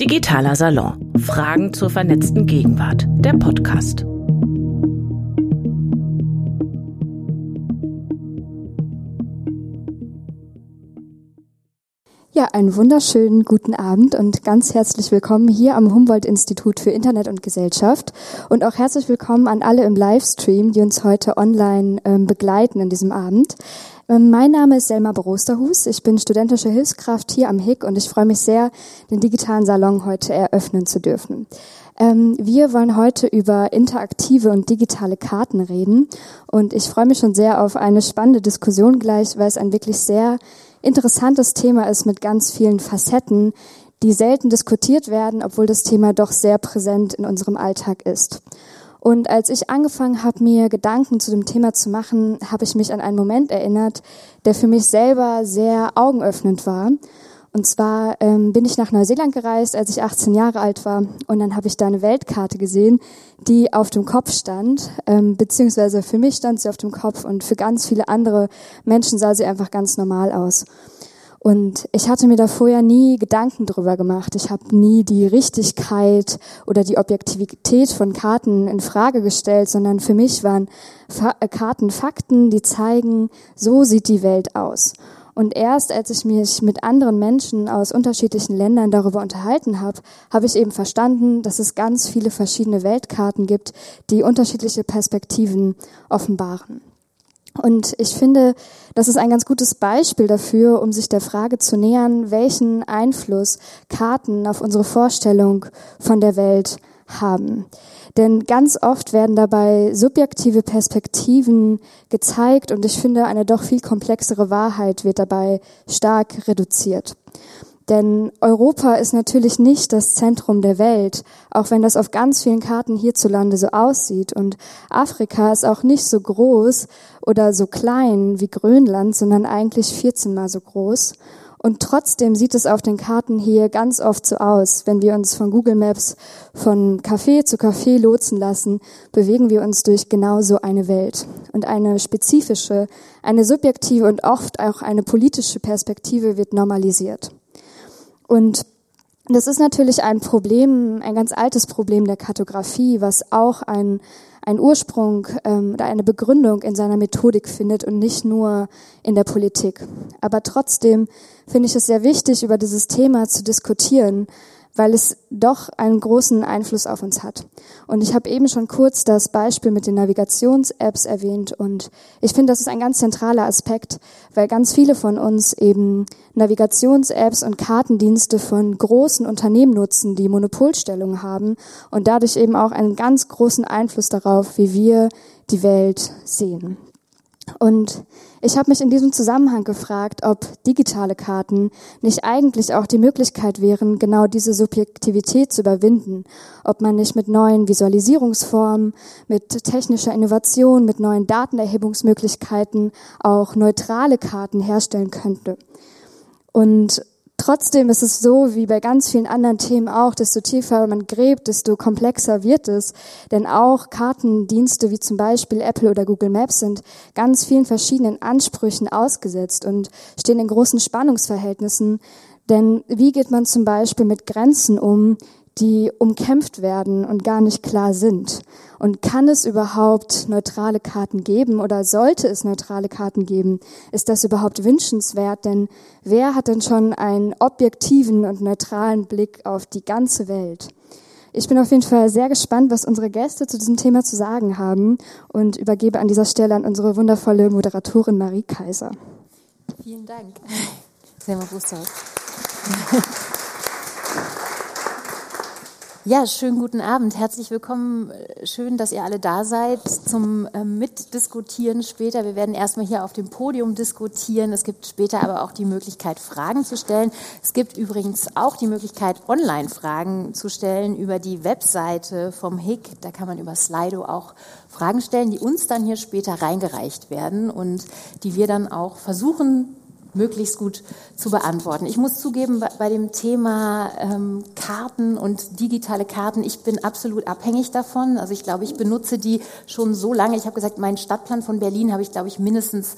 Digitaler Salon. Fragen zur vernetzten Gegenwart. Der Podcast. Ja, einen wunderschönen guten Abend und ganz herzlich willkommen hier am Humboldt-Institut für Internet und Gesellschaft und auch herzlich willkommen an alle im Livestream, die uns heute online ähm, begleiten in diesem Abend. Ähm, mein Name ist Selma Brosterhus. Ich bin studentische Hilfskraft hier am HIC und ich freue mich sehr, den digitalen Salon heute eröffnen zu dürfen. Ähm, wir wollen heute über interaktive und digitale Karten reden und ich freue mich schon sehr auf eine spannende Diskussion gleich, weil es ein wirklich sehr interessantes Thema ist mit ganz vielen Facetten, die selten diskutiert werden, obwohl das Thema doch sehr präsent in unserem Alltag ist. Und als ich angefangen habe, mir Gedanken zu dem Thema zu machen, habe ich mich an einen Moment erinnert, der für mich selber sehr augenöffnend war. Und zwar ähm, bin ich nach Neuseeland gereist, als ich 18 Jahre alt war. Und dann habe ich da eine Weltkarte gesehen, die auf dem Kopf stand. Ähm, beziehungsweise für mich stand sie auf dem Kopf und für ganz viele andere Menschen sah sie einfach ganz normal aus. Und ich hatte mir da vorher nie Gedanken drüber gemacht. Ich habe nie die Richtigkeit oder die Objektivität von Karten in Frage gestellt, sondern für mich waren Fa Karten Fakten, die zeigen, so sieht die Welt aus. Und erst als ich mich mit anderen Menschen aus unterschiedlichen Ländern darüber unterhalten habe, habe ich eben verstanden, dass es ganz viele verschiedene Weltkarten gibt, die unterschiedliche Perspektiven offenbaren. Und ich finde, das ist ein ganz gutes Beispiel dafür, um sich der Frage zu nähern, welchen Einfluss Karten auf unsere Vorstellung von der Welt haben. Denn ganz oft werden dabei subjektive Perspektiven gezeigt und ich finde, eine doch viel komplexere Wahrheit wird dabei stark reduziert. Denn Europa ist natürlich nicht das Zentrum der Welt, auch wenn das auf ganz vielen Karten hierzulande so aussieht. Und Afrika ist auch nicht so groß oder so klein wie Grönland, sondern eigentlich 14 mal so groß. Und trotzdem sieht es auf den Karten hier ganz oft so aus. Wenn wir uns von Google Maps von Café zu Café lotsen lassen, bewegen wir uns durch genau so eine Welt. Und eine spezifische, eine subjektive und oft auch eine politische Perspektive wird normalisiert. Und das ist natürlich ein Problem, ein ganz altes Problem der Kartografie, was auch ein einen Ursprung ähm, oder eine Begründung in seiner Methodik findet und nicht nur in der Politik. Aber trotzdem finde ich es sehr wichtig, über dieses Thema zu diskutieren, weil es doch einen großen Einfluss auf uns hat. Und ich habe eben schon kurz das Beispiel mit den Navigations-Apps erwähnt und ich finde, das ist ein ganz zentraler Aspekt, weil ganz viele von uns eben Navigations-Apps und Kartendienste von großen Unternehmen nutzen, die Monopolstellung haben und dadurch eben auch einen ganz großen Einfluss darauf, wie wir die Welt sehen. Und ich habe mich in diesem Zusammenhang gefragt, ob digitale Karten nicht eigentlich auch die Möglichkeit wären, genau diese Subjektivität zu überwinden, ob man nicht mit neuen Visualisierungsformen, mit technischer Innovation, mit neuen Datenerhebungsmöglichkeiten auch neutrale Karten herstellen könnte. Und Trotzdem ist es so, wie bei ganz vielen anderen Themen auch, desto tiefer man gräbt, desto komplexer wird es. Denn auch Kartendienste wie zum Beispiel Apple oder Google Maps sind ganz vielen verschiedenen Ansprüchen ausgesetzt und stehen in großen Spannungsverhältnissen. Denn wie geht man zum Beispiel mit Grenzen um, die umkämpft werden und gar nicht klar sind? Und kann es überhaupt neutrale Karten geben oder sollte es neutrale Karten geben? Ist das überhaupt wünschenswert? Denn wer hat denn schon einen objektiven und neutralen Blick auf die ganze Welt? Ich bin auf jeden Fall sehr gespannt, was unsere Gäste zu diesem Thema zu sagen haben und übergebe an dieser Stelle an unsere wundervolle Moderatorin Marie Kaiser. Vielen Dank. Selma Bustow. Ja, schönen guten Abend. Herzlich willkommen. Schön, dass ihr alle da seid zum äh, Mitdiskutieren später. Wir werden erstmal hier auf dem Podium diskutieren. Es gibt später aber auch die Möglichkeit, Fragen zu stellen. Es gibt übrigens auch die Möglichkeit, Online-Fragen zu stellen über die Webseite vom HIC. Da kann man über Slido auch Fragen stellen, die uns dann hier später reingereicht werden und die wir dann auch versuchen möglichst gut zu beantworten. Ich muss zugeben, bei dem Thema ähm, Karten und digitale Karten, ich bin absolut abhängig davon. Also ich glaube, ich benutze die schon so lange. Ich habe gesagt, meinen Stadtplan von Berlin habe ich, glaube ich, mindestens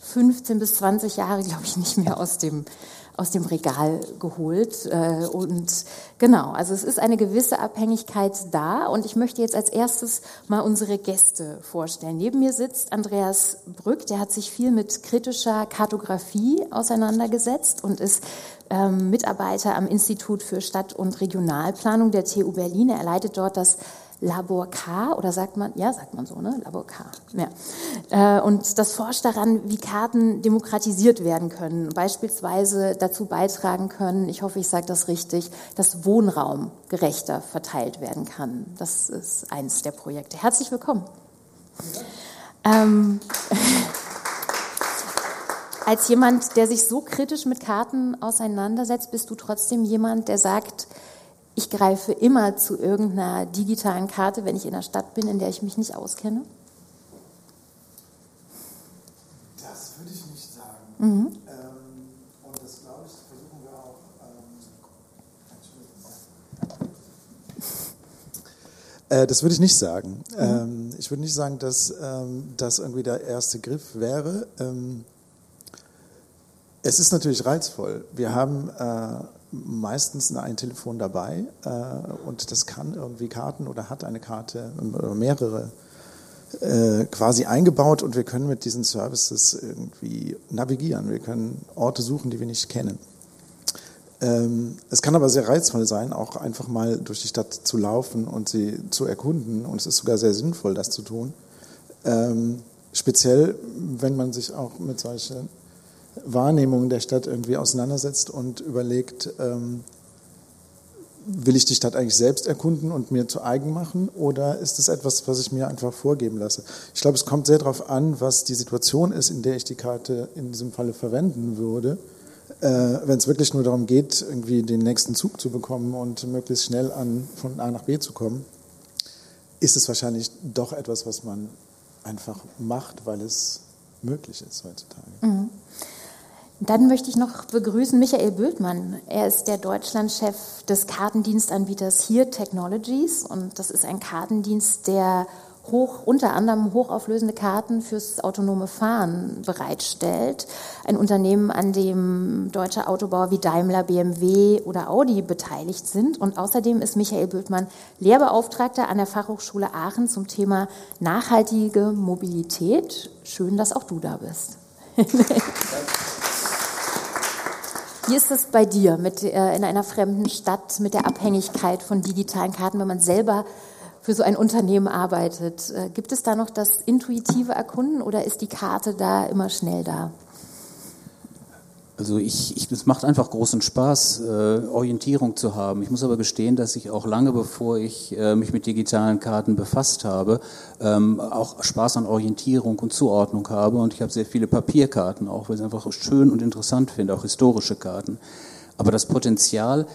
15 bis 20 Jahre, glaube ich, nicht mehr aus dem aus dem Regal geholt. Äh, und genau, also es ist eine gewisse Abhängigkeit da. Und ich möchte jetzt als erstes mal unsere Gäste vorstellen. Neben mir sitzt Andreas Brück, der hat sich viel mit kritischer Kartografie auseinandergesetzt und ist ähm, Mitarbeiter am Institut für Stadt- und Regionalplanung der TU Berlin. Er leitet dort das Labor K oder sagt man, ja, sagt man so, ne? Labor K. Ja. Äh, und das forscht daran, wie Karten demokratisiert werden können, beispielsweise dazu beitragen können, ich hoffe, ich sage das richtig, dass Wohnraum gerechter verteilt werden kann. Das ist eines der Projekte. Herzlich willkommen. Ähm, als jemand, der sich so kritisch mit Karten auseinandersetzt, bist du trotzdem jemand, der sagt, ich greife immer zu irgendeiner digitalen Karte, wenn ich in einer Stadt bin, in der ich mich nicht auskenne? Das würde ich nicht sagen. Mhm. Ähm, und das glaube ich, versuchen wir auch. Ähm, äh, das würde ich nicht sagen. Mhm. Ähm, ich würde nicht sagen, dass ähm, das irgendwie der erste Griff wäre. Ähm, es ist natürlich reizvoll. Wir haben äh, meistens ein Telefon dabei äh, und das kann irgendwie Karten oder hat eine Karte oder mehrere äh, quasi eingebaut und wir können mit diesen Services irgendwie navigieren. Wir können Orte suchen, die wir nicht kennen. Ähm, es kann aber sehr reizvoll sein, auch einfach mal durch die Stadt zu laufen und sie zu erkunden und es ist sogar sehr sinnvoll, das zu tun. Ähm, speziell, wenn man sich auch mit solchen Wahrnehmung der Stadt irgendwie auseinandersetzt und überlegt, ähm, will ich die Stadt eigentlich selbst erkunden und mir zu eigen machen oder ist es etwas, was ich mir einfach vorgeben lasse? Ich glaube, es kommt sehr darauf an, was die Situation ist, in der ich die Karte in diesem Falle verwenden würde. Äh, Wenn es wirklich nur darum geht, irgendwie den nächsten Zug zu bekommen und möglichst schnell an, von A nach B zu kommen, ist es wahrscheinlich doch etwas, was man einfach macht, weil es möglich ist heutzutage. Mhm. Dann möchte ich noch begrüßen Michael Bültmann. Er ist der Deutschlandchef des Kartendienstanbieters Here Technologies und das ist ein Kartendienst, der hoch, unter anderem hochauflösende Karten fürs autonome Fahren bereitstellt. Ein Unternehmen, an dem deutsche Autobauer wie Daimler, BMW oder Audi beteiligt sind. Und außerdem ist Michael Bültmann Lehrbeauftragter an der Fachhochschule Aachen zum Thema nachhaltige Mobilität. Schön, dass auch du da bist. Wie ist es bei dir mit, äh, in einer fremden Stadt mit der Abhängigkeit von digitalen Karten, wenn man selber für so ein Unternehmen arbeitet? Äh, gibt es da noch das intuitive Erkunden oder ist die Karte da immer schnell da? Also ich, ich, es macht einfach großen Spaß, äh, Orientierung zu haben. Ich muss aber gestehen, dass ich auch lange bevor ich äh, mich mit digitalen Karten befasst habe, ähm, auch Spaß an Orientierung und Zuordnung habe. Und ich habe sehr viele Papierkarten auch, weil ich es einfach schön und interessant finde, auch historische Karten. Aber das Potenzial,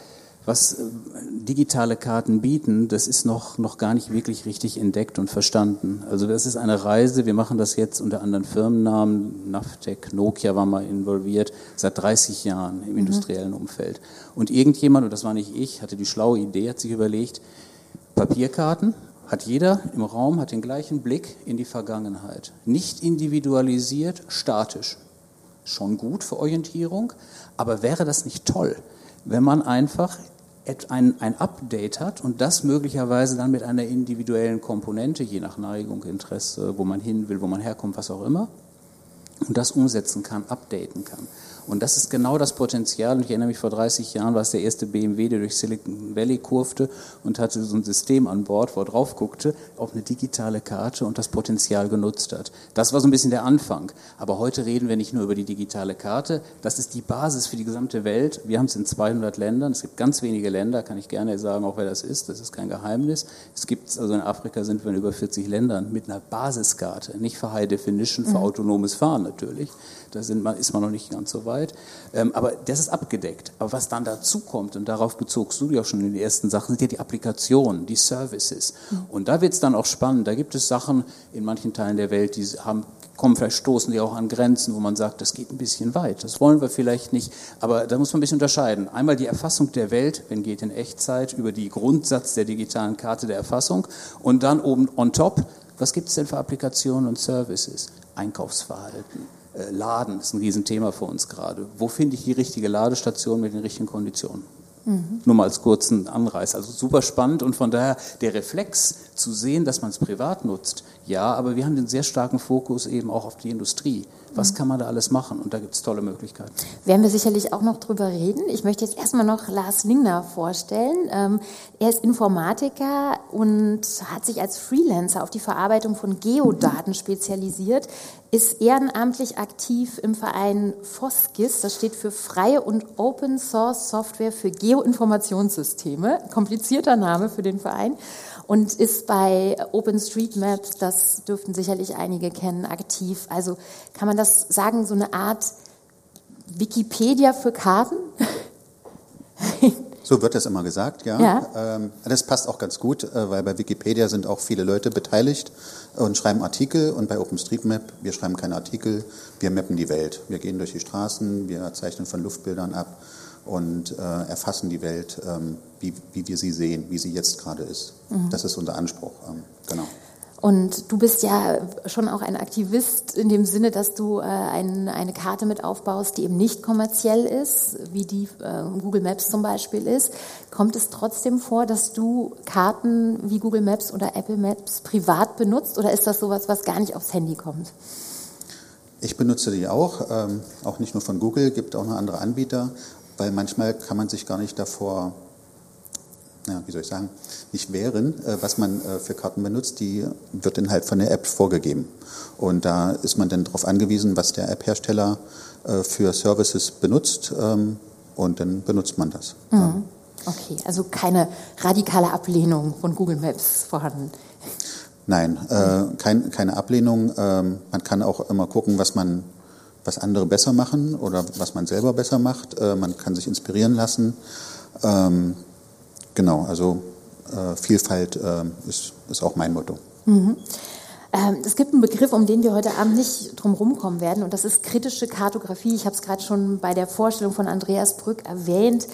was äh, digitale Karten bieten, das ist noch, noch gar nicht wirklich richtig entdeckt und verstanden. Also das ist eine Reise, wir machen das jetzt unter anderen Firmennamen, Naftec, Nokia war mal involviert, seit 30 Jahren im mhm. industriellen Umfeld. Und irgendjemand, und das war nicht ich, hatte die schlaue Idee, hat sich überlegt, Papierkarten, hat jeder im Raum, hat den gleichen Blick in die Vergangenheit. Nicht individualisiert, statisch. Schon gut für Orientierung, aber wäre das nicht toll, wenn man einfach ein, ein Update hat und das möglicherweise dann mit einer individuellen Komponente, je nach Neigung, Interesse, wo man hin will, wo man herkommt, was auch immer, und das umsetzen kann, updaten kann. Und das ist genau das Potenzial. Und ich erinnere mich, vor 30 Jahren war es der erste BMW, der durch Silicon Valley kurfte und hatte so ein System an Bord, wo er drauf guckte, auf eine digitale Karte und das Potenzial genutzt hat. Das war so ein bisschen der Anfang. Aber heute reden wir nicht nur über die digitale Karte. Das ist die Basis für die gesamte Welt. Wir haben es in 200 Ländern. Es gibt ganz wenige Länder, kann ich gerne sagen, auch wer das ist. Das ist kein Geheimnis. Es gibt, also in Afrika sind wir in über 40 Ländern mit einer Basiskarte. Nicht für High Definition, für mhm. autonomes Fahren natürlich. Da man, ist man noch nicht ganz so weit. Ähm, aber das ist abgedeckt. Aber was dann dazu kommt, und darauf bezogst du auch schon in den ersten Sachen, sind ja die Applikationen, die Services. Mhm. Und da wird es dann auch spannend. Da gibt es Sachen in manchen Teilen der Welt, die haben kommen vielleicht stoßen die auch an Grenzen, wo man sagt, das geht ein bisschen weit. Das wollen wir vielleicht nicht. Aber da muss man ein bisschen unterscheiden. Einmal die Erfassung der Welt, wenn geht in Echtzeit, über die Grundsatz der digitalen Karte der Erfassung. Und dann oben on top, was gibt es denn für Applikationen und Services? Einkaufsverhalten, Äh, Laden ist ein Riesenthema für uns gerade. Wo finde ich die richtige Ladestation mit den richtigen Konditionen? Mhm. Nur mal als kurzen Anreiß. Also super spannend und von daher der Reflex zu sehen, dass man es privat nutzt. Ja, aber wir haben den sehr starken Fokus eben auch auf die Industrie. Was kann man da alles machen? Und da gibt es tolle Möglichkeiten. Werden wir sicherlich auch noch drüber reden. Ich möchte jetzt erstmal noch Lars Lingner vorstellen. Ähm, er ist Informatiker und hat sich als Freelancer auf die Verarbeitung von Geodaten spezialisiert, ist ehrenamtlich aktiv im Verein FOSGIS. Das steht für Freie und Open Source Software für Geoinformationssysteme. Komplizierter Name für den Verein und ist bei OpenStreetMap, das dürften sicherlich einige kennen, aktiv. Also kann man das sagen, so eine Art Wikipedia für Karten? So wird das immer gesagt, ja. ja. Ähm, das passt auch ganz gut, äh, weil bei Wikipedia sind auch viele Leute beteiligt und schreiben Artikel und bei OpenStreetMap, wir schreiben keine Artikel, wir mappen die Welt. Wir gehen durch die Straßen, wir zeichnen von Luftbildern ab und äh, erfassen die Welt, ähm, wie, wie wir sie sehen, wie sie jetzt gerade ist. Mhm. Das ist unser Anspruch, ähm, genau. Und du bist ja schon auch ein Aktivist in dem Sinne, dass du äh, ein, eine Karte mit aufbaust, die eben nicht kommerziell ist, wie die äh, Google Maps zum Beispiel ist. Kommt es trotzdem vor, dass du Karten wie Google Maps oder Apple Maps privat benutzt oder ist das sowas, was gar nicht aufs Handy kommt? Ich benutze die auch, ähm, auch nicht nur von Google, gibt auch noch andere Anbieter weil manchmal kann man sich gar nicht davor, ja, wie soll ich sagen, nicht wehren, äh, was man äh, für Karten benutzt. Die wird dann halt von der App vorgegeben. Und da ist man dann darauf angewiesen, was der App-Hersteller äh, für Services benutzt ähm, und dann benutzt man das. Mhm. Okay, also keine radikale Ablehnung von Google Maps vorhanden. Nein, äh, kein, keine Ablehnung. Ähm, man kann auch immer gucken, was man was andere besser machen oder was man selber besser macht. Äh, man kann sich inspirieren lassen. Ähm, genau, also äh, Vielfalt äh, ist, ist auch mein Motto. Mhm. Ähm, es gibt einen Begriff, um den wir heute Abend nicht drum rumkommen werden, und das ist kritische Kartografie. Ich habe es gerade schon bei der Vorstellung von Andreas Brück erwähnt.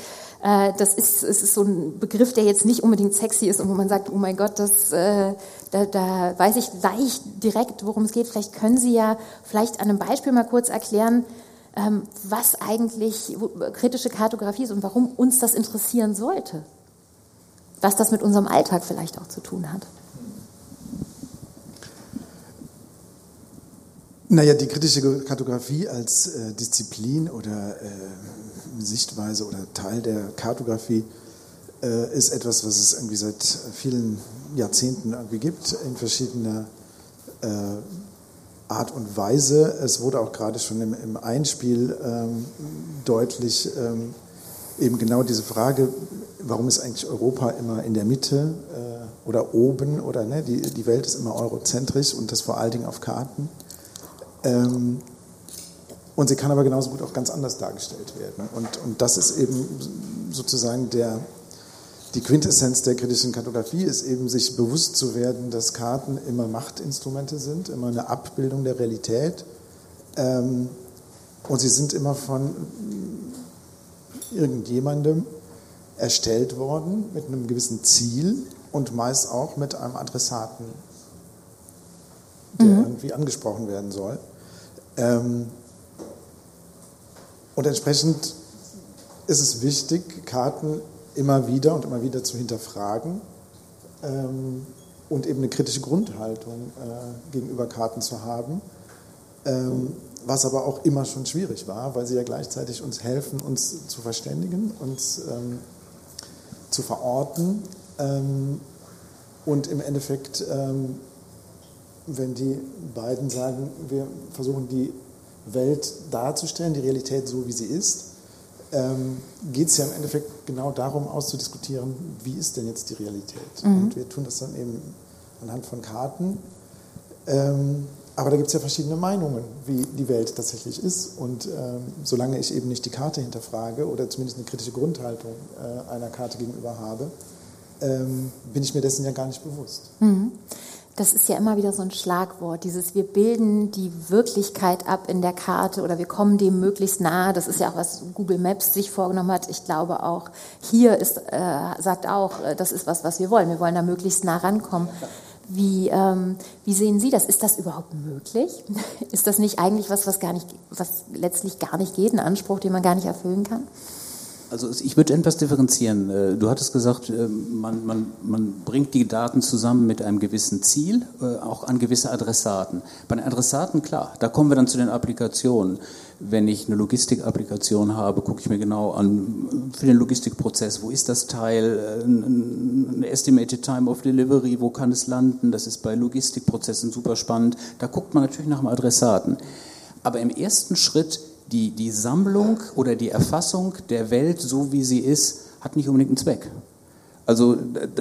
Äh, das ist, es ist so ein Begriff, der jetzt nicht unbedingt sexy ist und wo man sagt, oh mein Gott, das, äh, da, da weiß ich leicht direkt, worum es geht. Vielleicht können Sie ja vielleicht an einem Beispiel mal kurz erklären, ähm, was eigentlich kritische Kartografie ist und warum uns das interessieren sollte. Was das mit unserem Alltag vielleicht auch zu tun hat. Naja, die kritische Kartografie als äh, Disziplin oder äh, Sichtweise oder Teil der Kartografie äh, ist etwas, was es irgendwie seit vielen Jahrzehnten irgendwie gibt, in verschiedener äh, Art und Weise. Es wurde auch gerade schon im, im Einspiel ähm, deutlich, ähm, eben genau diese Frage, warum ist eigentlich Europa immer in der Mitte äh, oder oben oder ne, die, die Welt ist immer eurozentrisch und das vor allen Dingen auf Karten. Ähm, und sie kann aber genauso gut auch ganz anders dargestellt werden. Und, und das ist eben sozusagen der, die Quintessenz der kritischen Kartografie, ist eben sich bewusst zu werden, dass Karten immer Machtinstrumente sind, immer eine Abbildung der Realität. Ähm, und sie sind immer von irgendjemandem erstellt worden mit einem gewissen Ziel und meist auch mit einem Adressaten, der mhm. irgendwie angesprochen werden soll. Ähm, und entsprechend ist es wichtig, Karten immer wieder und immer wieder zu hinterfragen ähm, und eben eine kritische Grundhaltung äh, gegenüber Karten zu haben, ähm, was aber auch immer schon schwierig war, weil sie ja gleichzeitig uns helfen, uns zu verständigen, uns ähm, zu verorten ähm, und im Endeffekt, ähm, wenn die beiden sagen, wir versuchen die Welt darzustellen, die Realität so, wie sie ist, ähm, geht es ja im Endeffekt genau darum, auszudiskutieren, wie ist denn jetzt die Realität. Mhm. Und wir tun das dann eben anhand von Karten. Ähm, aber da gibt es ja verschiedene Meinungen, wie die Welt tatsächlich ist. Und ähm, solange ich eben nicht die Karte hinterfrage oder zumindest eine kritische Grundhaltung äh, einer Karte gegenüber habe, ähm, bin ich mir dessen ja gar nicht bewusst. Mhm das ist ja immer wieder so ein Schlagwort, dieses wir bilden die Wirklichkeit ab in der Karte oder wir kommen dem möglichst nahe. Das ist ja auch, was Google Maps sich vorgenommen hat. Ich glaube auch, hier ist, äh, sagt auch, äh, das ist was, was wir wollen. Wir wollen da möglichst nah rankommen. Wie, ähm, wie sehen Sie das? Ist das überhaupt möglich? Ist das nicht eigentlich was, was gar nicht, was letztlich gar nicht geht, ein Anspruch, den man gar nicht erfüllen kann? Also ich würde etwas differenzieren. Äh, du hattest gesagt, äh, man, man, man bringt die Daten zusammen mit einem gewissen Ziel, äh, auch an gewisse Adressaten. Bei den Adressaten, klar, da kommen wir dann zu den Applikationen. Wenn ich eine Logistik-Applikation habe, gucke ich mir genau an, für den Logistikprozess, wo ist das Teil, ein Estimated Time of Delivery, wo kann es landen, das ist bei Logistikprozessen super spannend. Da guckt man natürlich nach dem Adressaten. Aber im ersten Schritt die, die Sammlung oder die Erfassung der Welt, so wie sie ist, hat nicht unbedingt einen Zweck. Also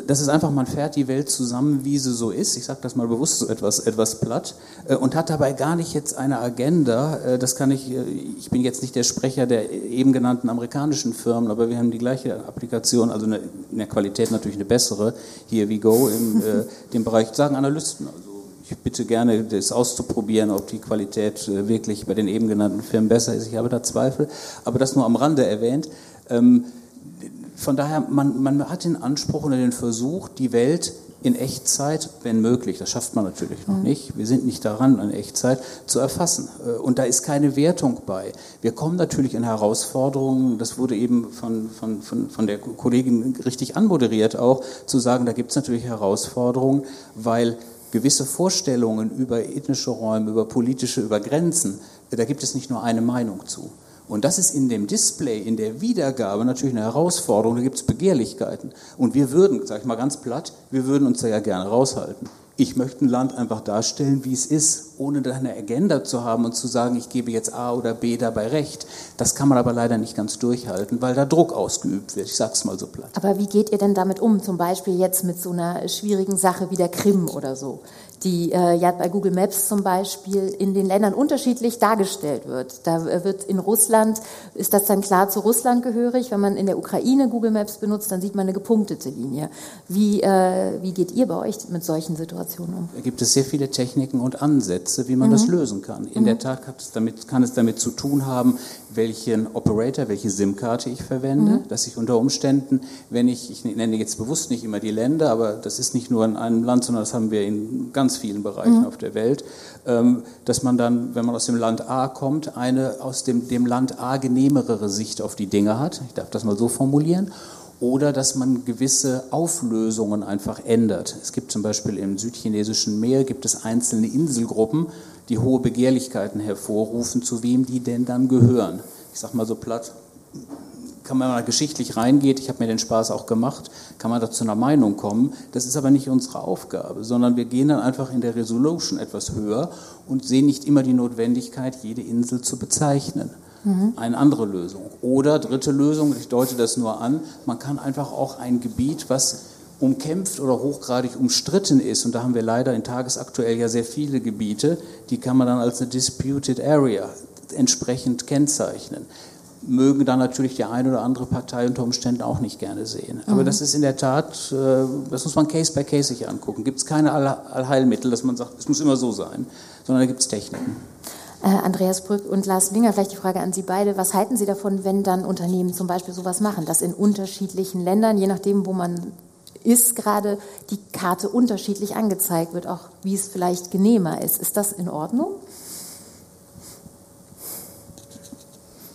das ist einfach, man fährt die Welt zusammen, wie sie so ist. Ich sage das mal bewusst so etwas, etwas platt äh, und hat dabei gar nicht jetzt eine Agenda. Äh, das kann ich, äh, ich bin jetzt nicht der Sprecher der eben genannten amerikanischen Firmen, aber wir haben die gleiche Applikation, also eine, in der Qualität natürlich eine bessere, Here we go, in dem Bereich, sagen Analysten. Also ich bitte gerne, das auszuprobieren, ob die Qualität äh, wirklich bei den eben genannten Firmen besser ist. Ich habe da Zweifel, aber das nur am Rande erwähnt. Ähm, von daher, man, man hat den Anspruch oder den Versuch, die Welt in Echtzeit, wenn möglich, das schafft man natürlich noch nicht, wir sind nicht daran, in Echtzeit zu erfassen. Äh, und da ist keine Wertung bei. Wir kommen natürlich in Herausforderungen, das wurde eben von, von, von, von der Kollegin richtig anmoderiert auch, zu sagen, da gibt es natürlich Herausforderungen, weil gewisse Vorstellungen über ethnische Räume, über politische, über Grenzen, da gibt es nicht nur eine Meinung zu. Und das ist in dem Display, in der Wiedergabe natürlich eine Herausforderung, da gibt es Begehrlichkeiten. Und wir würden, sage ich mal ganz platt, wir würden uns da ja gerne raushalten ich möchte ein Land einfach darstellen, wie es ist, ohne da eine Agenda zu haben und zu sagen, ich gebe jetzt A oder B dabei recht. Das kann man aber leider nicht ganz durchhalten, weil da Druck ausgeübt wird. Ich sage es mal so platt. Aber wie geht ihr denn damit um? Zum Beispiel jetzt mit so einer schwierigen Sache wie der Krim oder so? Die äh, ja bei Google Maps zum Beispiel in den Ländern unterschiedlich dargestellt wird. Da äh, wird in Russland, ist das dann klar zu Russland gehörig. Wenn man in der Ukraine Google Maps benutzt, dann sieht man eine gepunktete Linie. Wie, äh, wie geht ihr bei euch mit solchen Situationen um? Da gibt es sehr viele Techniken und Ansätze, wie man mhm. das lösen kann. In mhm. der Tat es damit, kann es damit zu tun haben, welchen Operator, welche SIM-Karte ich verwende, mhm. dass ich unter Umständen, wenn ich, ich nenne jetzt bewusst nicht immer die Länder, aber das ist nicht nur in einem Land, sondern das haben wir in ganz vielen Bereichen mhm. auf der Welt, ähm, dass man dann, wenn man aus dem Land A kommt, eine aus dem, dem Land A genehmere Sicht auf die Dinge hat. Ich darf das mal so formulieren oder dass man gewisse Auflösungen einfach ändert. Es gibt zum Beispiel im südchinesischen Meer gibt es einzelne Inselgruppen, die hohe Begehrlichkeiten hervorrufen, zu wem die denn dann gehören. Ich sage mal so platt, kann man mal geschichtlich reingeht, ich habe mir den Spaß auch gemacht, kann man da zu einer Meinung kommen. Das ist aber nicht unsere Aufgabe, sondern wir gehen dann einfach in der Resolution etwas höher und sehen nicht immer die Notwendigkeit, jede Insel zu bezeichnen. Mhm. Eine andere Lösung. Oder dritte Lösung, ich deute das nur an, man kann einfach auch ein Gebiet, was umkämpft oder hochgradig umstritten ist, und da haben wir leider in tagesaktuell ja sehr viele Gebiete, die kann man dann als eine Disputed Area entsprechend kennzeichnen. Mögen dann natürlich die eine oder andere Partei unter Umständen auch nicht gerne sehen. Aber mhm. das ist in der Tat, äh, das muss man Case by Case sich angucken. Gibt es keine Allheilmittel, dass man sagt, es muss immer so sein, sondern da gibt es Techniken. Äh, Andreas Brück und Lars Winger, vielleicht die Frage an Sie beide. Was halten Sie davon, wenn dann Unternehmen zum Beispiel sowas machen, dass in unterschiedlichen Ländern, je nachdem, wo man ist, gerade die Karte unterschiedlich angezeigt wird, auch wie es vielleicht genehmer ist? Ist das in Ordnung?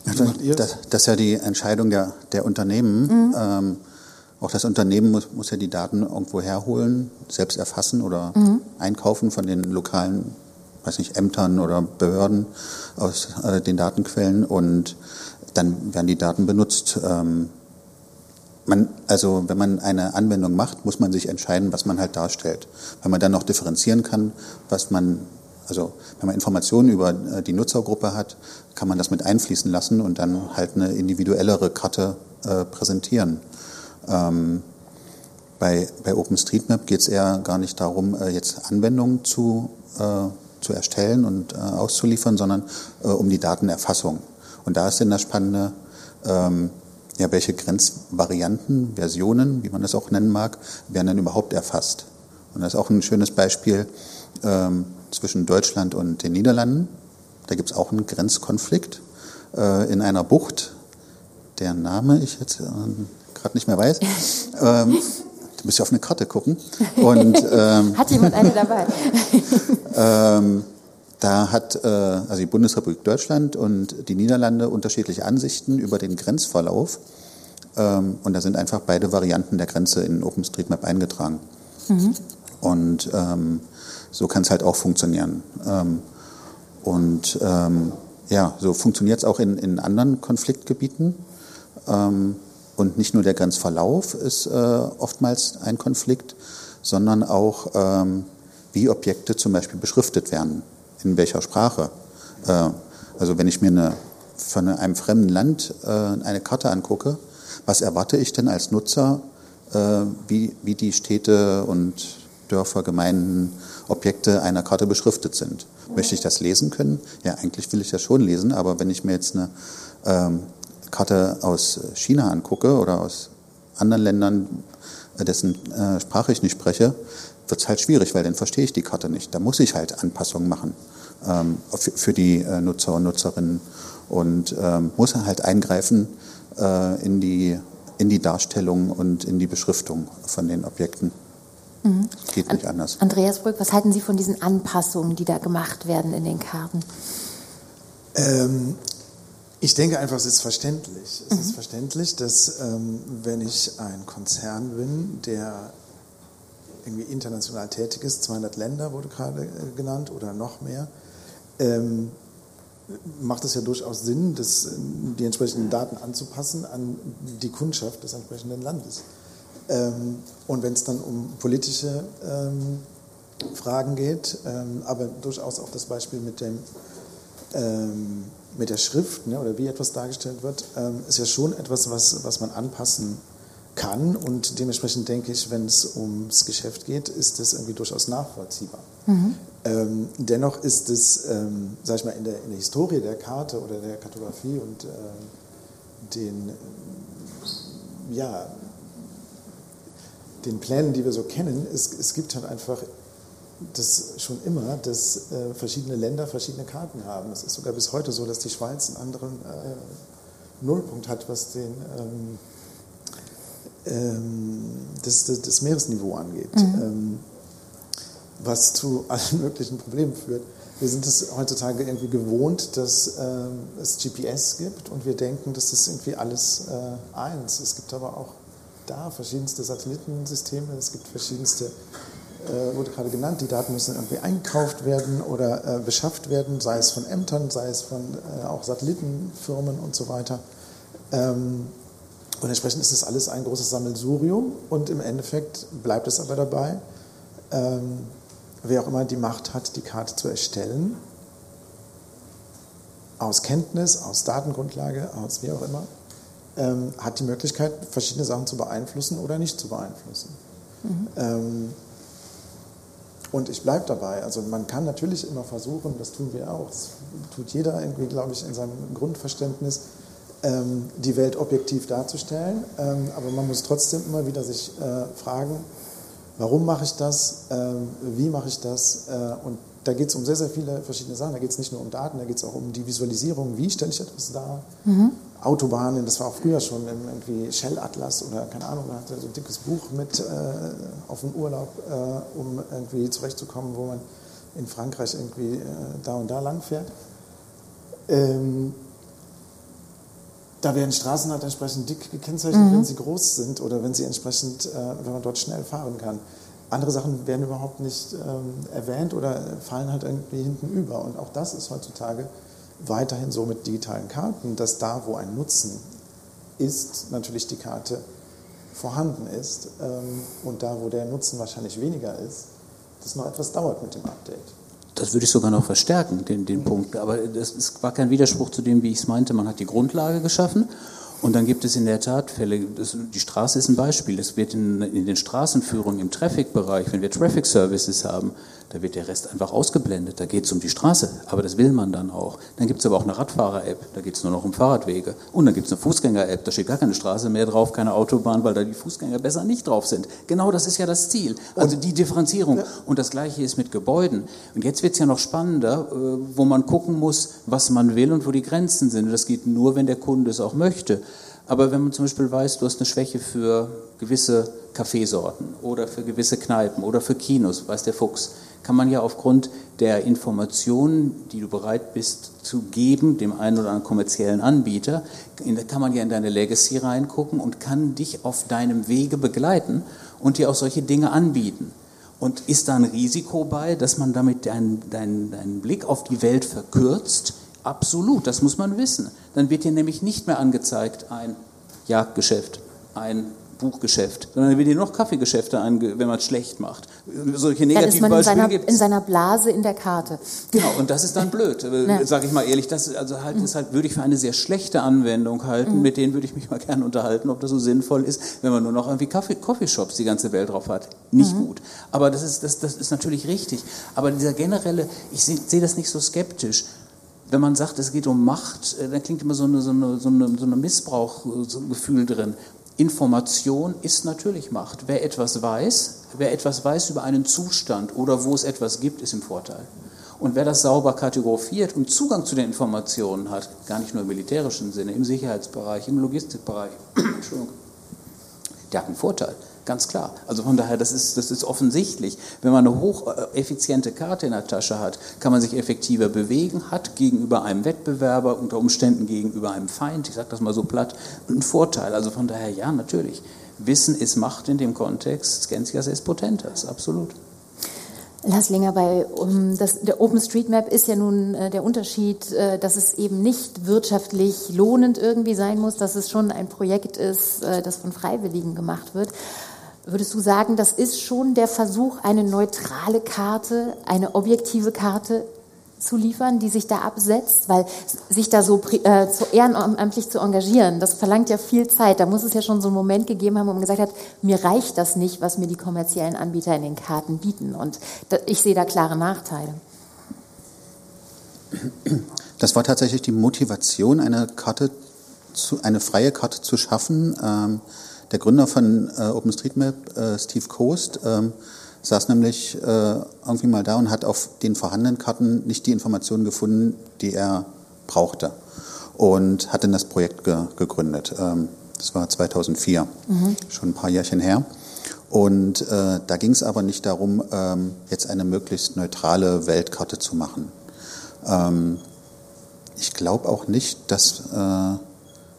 Das, das, ist ja die Entscheidung der, der Unternehmen. Mhm. Ähm, auch das Unternehmen muss, muss, ja die Daten irgendwo herholen, selbst erfassen oder mhm. einkaufen von den lokalen weiß nicht, Ämtern oder Behörden aus äh, den Datenquellen und dann werden die Daten benutzt. Ähm, man, also wenn man eine Anwendung macht, muss man sich entscheiden, was man halt darstellt. Wenn man dann noch differenzieren kann, was man, also wenn man Informationen über äh, die Nutzergruppe hat, kann man das mit einfließen lassen und dann halt eine individuellere Karte äh, präsentieren. Ähm, bei, bei OpenStreetMap geht es eher gar nicht darum, äh, jetzt Anwendungen zu äh, zu erstellen und äh, auszuliefern, sondern äh, um die Datenerfassung. Und da ist dann das Spannende, ähm, ja, welche Grenzvarianten, Versionen, wie man das auch nennen mag, werden dann überhaupt erfasst. Und das ist auch ein schönes Beispiel ähm, zwischen Deutschland und den Niederlanden. Da gibt es auch einen Grenzkonflikt äh, in einer Bucht, deren Name ich jetzt äh, gerade nicht mehr weiß. ähm, müsst ihr auf eine Karte gucken. Und, ähm, hat jemand eine dabei? ähm, da hat äh, also die Bundesrepublik Deutschland und die Niederlande unterschiedliche Ansichten über den Grenzverlauf. Ähm, und da sind einfach beide Varianten der Grenze in OpenStreetMap eingetragen. Mhm. Und ähm, so kann es halt auch funktionieren. Ähm, und ähm, ja, so funktioniert es auch in, in anderen Konfliktgebieten. Ähm, und nicht nur der Grenzverlauf ist äh, oftmals ein Konflikt, sondern auch, ähm, wie Objekte zum Beispiel beschriftet werden, in welcher Sprache. Äh, also wenn ich mir eine, von einem fremden Land äh, eine Karte angucke, was erwarte ich denn als Nutzer, äh, wie, wie die Städte und Dörfer, Gemeinden, Objekte einer Karte beschriftet sind? Möchte ich das lesen können? Ja, eigentlich will ich das schon lesen, aber wenn ich mir jetzt eine ähm, Karte aus China angucke oder aus anderen Ländern, dessen äh, Sprache ich nicht spreche, wird es halt schwierig, weil dann verstehe ich die Karte nicht. Da muss ich halt Anpassungen machen ähm, für, für, die äh, Nutzer und Nutzerinnen und ähm, muss halt eingreifen äh, in, die, in die Darstellung und in die Beschriftung von den Objekten. Mhm. Geht nicht anders. Andreas Brück, was halten Sie von diesen Anpassungen, die da gemacht werden in den Karten? Ähm, ich denke einfach, es ist verständlich. Es mhm. ist verständlich, dass ähm, wenn ich ein Konzern bin, der irgendwie international tätig ist, 200 Länder wurde gerade äh, genannt oder noch mehr, ähm, macht es ja durchaus Sinn, das, die entsprechenden Daten anzupassen an die Kundschaft des entsprechenden Landes. Ähm, und wenn es dann um politische ähm, Fragen geht, ähm, aber durchaus auch das Beispiel mit dem ähm, mit der Schrift ne, oder wie etwas dargestellt wird, ähm, ist ja schon etwas, was, was man anpassen kann. Und dementsprechend denke ich, wenn es ums Geschäft geht, ist das irgendwie durchaus nachvollziehbar. Mhm. Ähm, dennoch ist es, ähm, sag ich mal, in der, in der Historie der Karte oder der Kartografie und äh, den, ja, den Plänen, die wir so kennen, es, es gibt halt einfach das schon immer, dass äh, verschiedene Länder verschiedene Karten haben. Es ist sogar bis heute so, dass die Schweiz einen anderen äh, Nullpunkt hat, was den, ähm, das, das, das, Meeresniveau angeht, mhm. ähm, was zu allen möglichen Problemen führt. Wir sind es heutzutage irgendwie gewohnt, dass ähm, es GPS gibt und wir denken, dass das irgendwie alles äh, eins. Es gibt aber auch da verschiedenste Satellitensysteme, es gibt verschiedenste äh, wurde gerade genannt, die Daten müssen irgendwie einkauft werden oder äh, beschafft werden, sei es von Ämtern, sei es von auch Satellitenfirmen und so weiter. Und entsprechend ist das alles ein großes Sammelsurium und im Endeffekt bleibt es aber dabei, ähm, wer auch immer die Macht hat, die Karte zu erstellen, aus Kenntnis, aus Datengrundlage, aus wie auch immer, ähm, hat die Möglichkeit, verschiedene Sachen zu beeinflussen oder nicht zu beeinflussen. Mhm. Ähm, und ich bleibe dabei. Also man kann natürlich immer versuchen, das tun wir auch, das tut jeder irgendwie, glaube ich, in seinem Grundverständnis, die Welt objektiv darzustellen. Ähm, aber man muss trotzdem immer wieder sich äh, fragen, warum mache ich das, ähm, wie mache ich das. Äh, und da geht es um sehr, sehr viele verschiedene Sachen. Da geht es nicht nur um Daten, da geht es auch um die Visualisierung, wie stelle ich etwas dar. Mhm. Autobahnen, das war auch früher schon irgendwie Shell Atlas oder keine Ahnung, man hatte so ein dickes Buch mit äh, auf den Urlaub, äh, um irgendwie zurechtzukommen, wo man in Frankreich irgendwie äh, da und da lang fährt. Ähm, da werden Straßen halt entsprechend dick gekennzeichnet, mhm. wenn sie groß sind oder wenn sie entsprechend, äh, wenn man dort schnell fahren kann. Andere Sachen werden überhaupt nicht ähm, erwähnt oder fallen halt irgendwie hinten über. Und auch das ist heutzutage weiterhin so mit digitalen Karten, dass da, wo ein Nutzen ist, natürlich die Karte vorhanden ist ähm, und da, wo der Nutzen wahrscheinlich weniger ist, das noch etwas dauert mit dem Update. Das würde ich sogar noch verstärken, den, den Punkt. Aber es war kein Widerspruch zu dem, wie ich es meinte. Man hat die Grundlage geschaffen und dann gibt es in der Tat Fälle, das, die Straße ist ein Beispiel. Es wird in, in den Straßenführungen im Traffic-Bereich, wenn wir Traffic Services haben, da wird der Rest einfach ausgeblendet. Da geht es um die Straße, aber das will man dann auch. Dann gibt es aber auch eine Radfahrer-App, da geht es nur noch um Fahrradwege. Und dann gibt es eine Fußgänger-App, da steht gar keine Straße mehr drauf, keine Autobahn, weil da die Fußgänger besser nicht drauf sind. Genau das ist ja das Ziel. Also die Differenzierung. Und das Gleiche ist mit Gebäuden. Und jetzt wird es ja noch spannender, äh, wo man gucken muss, was man will und wo die Grenzen sind. Und das geht nur, wenn der Kunde es auch möchte. Aber wenn man zum Beispiel weiß, du hast eine Schwäche für gewisse Kaffeesorten oder für gewisse Kneipen oder für Kinos, weiß der Fuchs, kann man ja aufgrund der Informationen, die du bereit bist zu geben, dem einen oder anderen kommerziellen Anbieter, kann man ja in deine Legacy reingucken und kann dich auf deinem Wege begleiten und dir auch solche Dinge anbieten. Und ist da ein Risiko bei, dass man damit deinen, deinen, deinen Blick auf die Welt verkürzt? Absolut, das muss man wissen. Dann wird dir nämlich nicht mehr angezeigt ein Jagdgeschäft, ein Buchgeschäft, sondern wird dir noch Kaffeegeschäfte an, wenn man es schlecht macht. Solche negativen dann ist man in seiner, in seiner, Blase in der Karte. Genau, und das ist dann blöd, äh, ja. sage ich mal ehrlich. Das also halt, mhm. ist halt, würde ich für eine sehr schlechte Anwendung halten. Mhm. Mit denen würde ich mich mal gerne unterhalten, ob das so sinnvoll ist, wenn man nur noch irgendwie Kaffee, Coffeeshops die ganze Welt drauf hat. Nicht mhm. gut. Aber das ist, das, das ist natürlich richtig. Aber dieser generelle, ich sehe seh das nicht so skeptisch wenn man sagt, es geht um Macht, äh, dann klingt immer so eine, so eine, so eine, so eine Missbrauchgefühl drin. Information ist natürlich Macht. Wer etwas weiß, wer etwas weiß über einen Zustand oder wo es etwas gibt, ist im Vorteil. Und wer das sauber kategorifiert und Zugang zu den Informationen hat, gar nicht nur im militärischen Sinne, im Sicherheitsbereich, im Logistikbereich, der hat einen Vorteil. Ganz klar. Also von daher, das ist, das ist offensichtlich. Wenn man eine hocheffiziente Karte in der Tasche hat, kann man sich effektiver bewegen, hat gegenüber einem Wettbewerber, unter Umständen gegenüber einem Feind, ich sage das mal so platt, einen Vorteil. Also von daher, ja, natürlich. Wissen ist Macht in dem Kontext, Scientias est potentas, absolut. Lasslinger, bei um, das, der OpenStreetMap ist ja nun äh, der Unterschied, äh, dass es eben nicht wirtschaftlich lohnend irgendwie sein muss, dass es schon ein Projekt ist, äh, das von Freiwilligen gemacht wird. Würdest du sagen, das ist schon der Versuch, eine neutrale Karte, eine objektive Karte zu liefern, die sich da absetzt? Weil sich da so äh, zu ehrenamtlich zu engagieren, das verlangt ja viel Zeit. Da muss es ja schon so einen Moment gegeben haben, wo man gesagt hat, mir reicht das nicht, was mir die kommerziellen Anbieter in den Karten bieten. Und da, ich sehe da klare Nachteile. Das war tatsächlich die Motivation, eine Karte zu, eine freie Karte zu schaffen. Ähm, der Gründer von äh, OpenStreetMap, äh, Steve Coast, ähm, saß nämlich äh, irgendwie mal da und hat auf den vorhandenen Karten nicht die Informationen gefunden, die er brauchte. Und hat dann das Projekt ge gegründet. Ähm, das war 2004, mhm. schon ein paar Jährchen her. Und äh, da ging es aber nicht darum, ähm, jetzt eine möglichst neutrale Weltkarte zu machen. Ähm, ich glaube auch nicht, dass äh,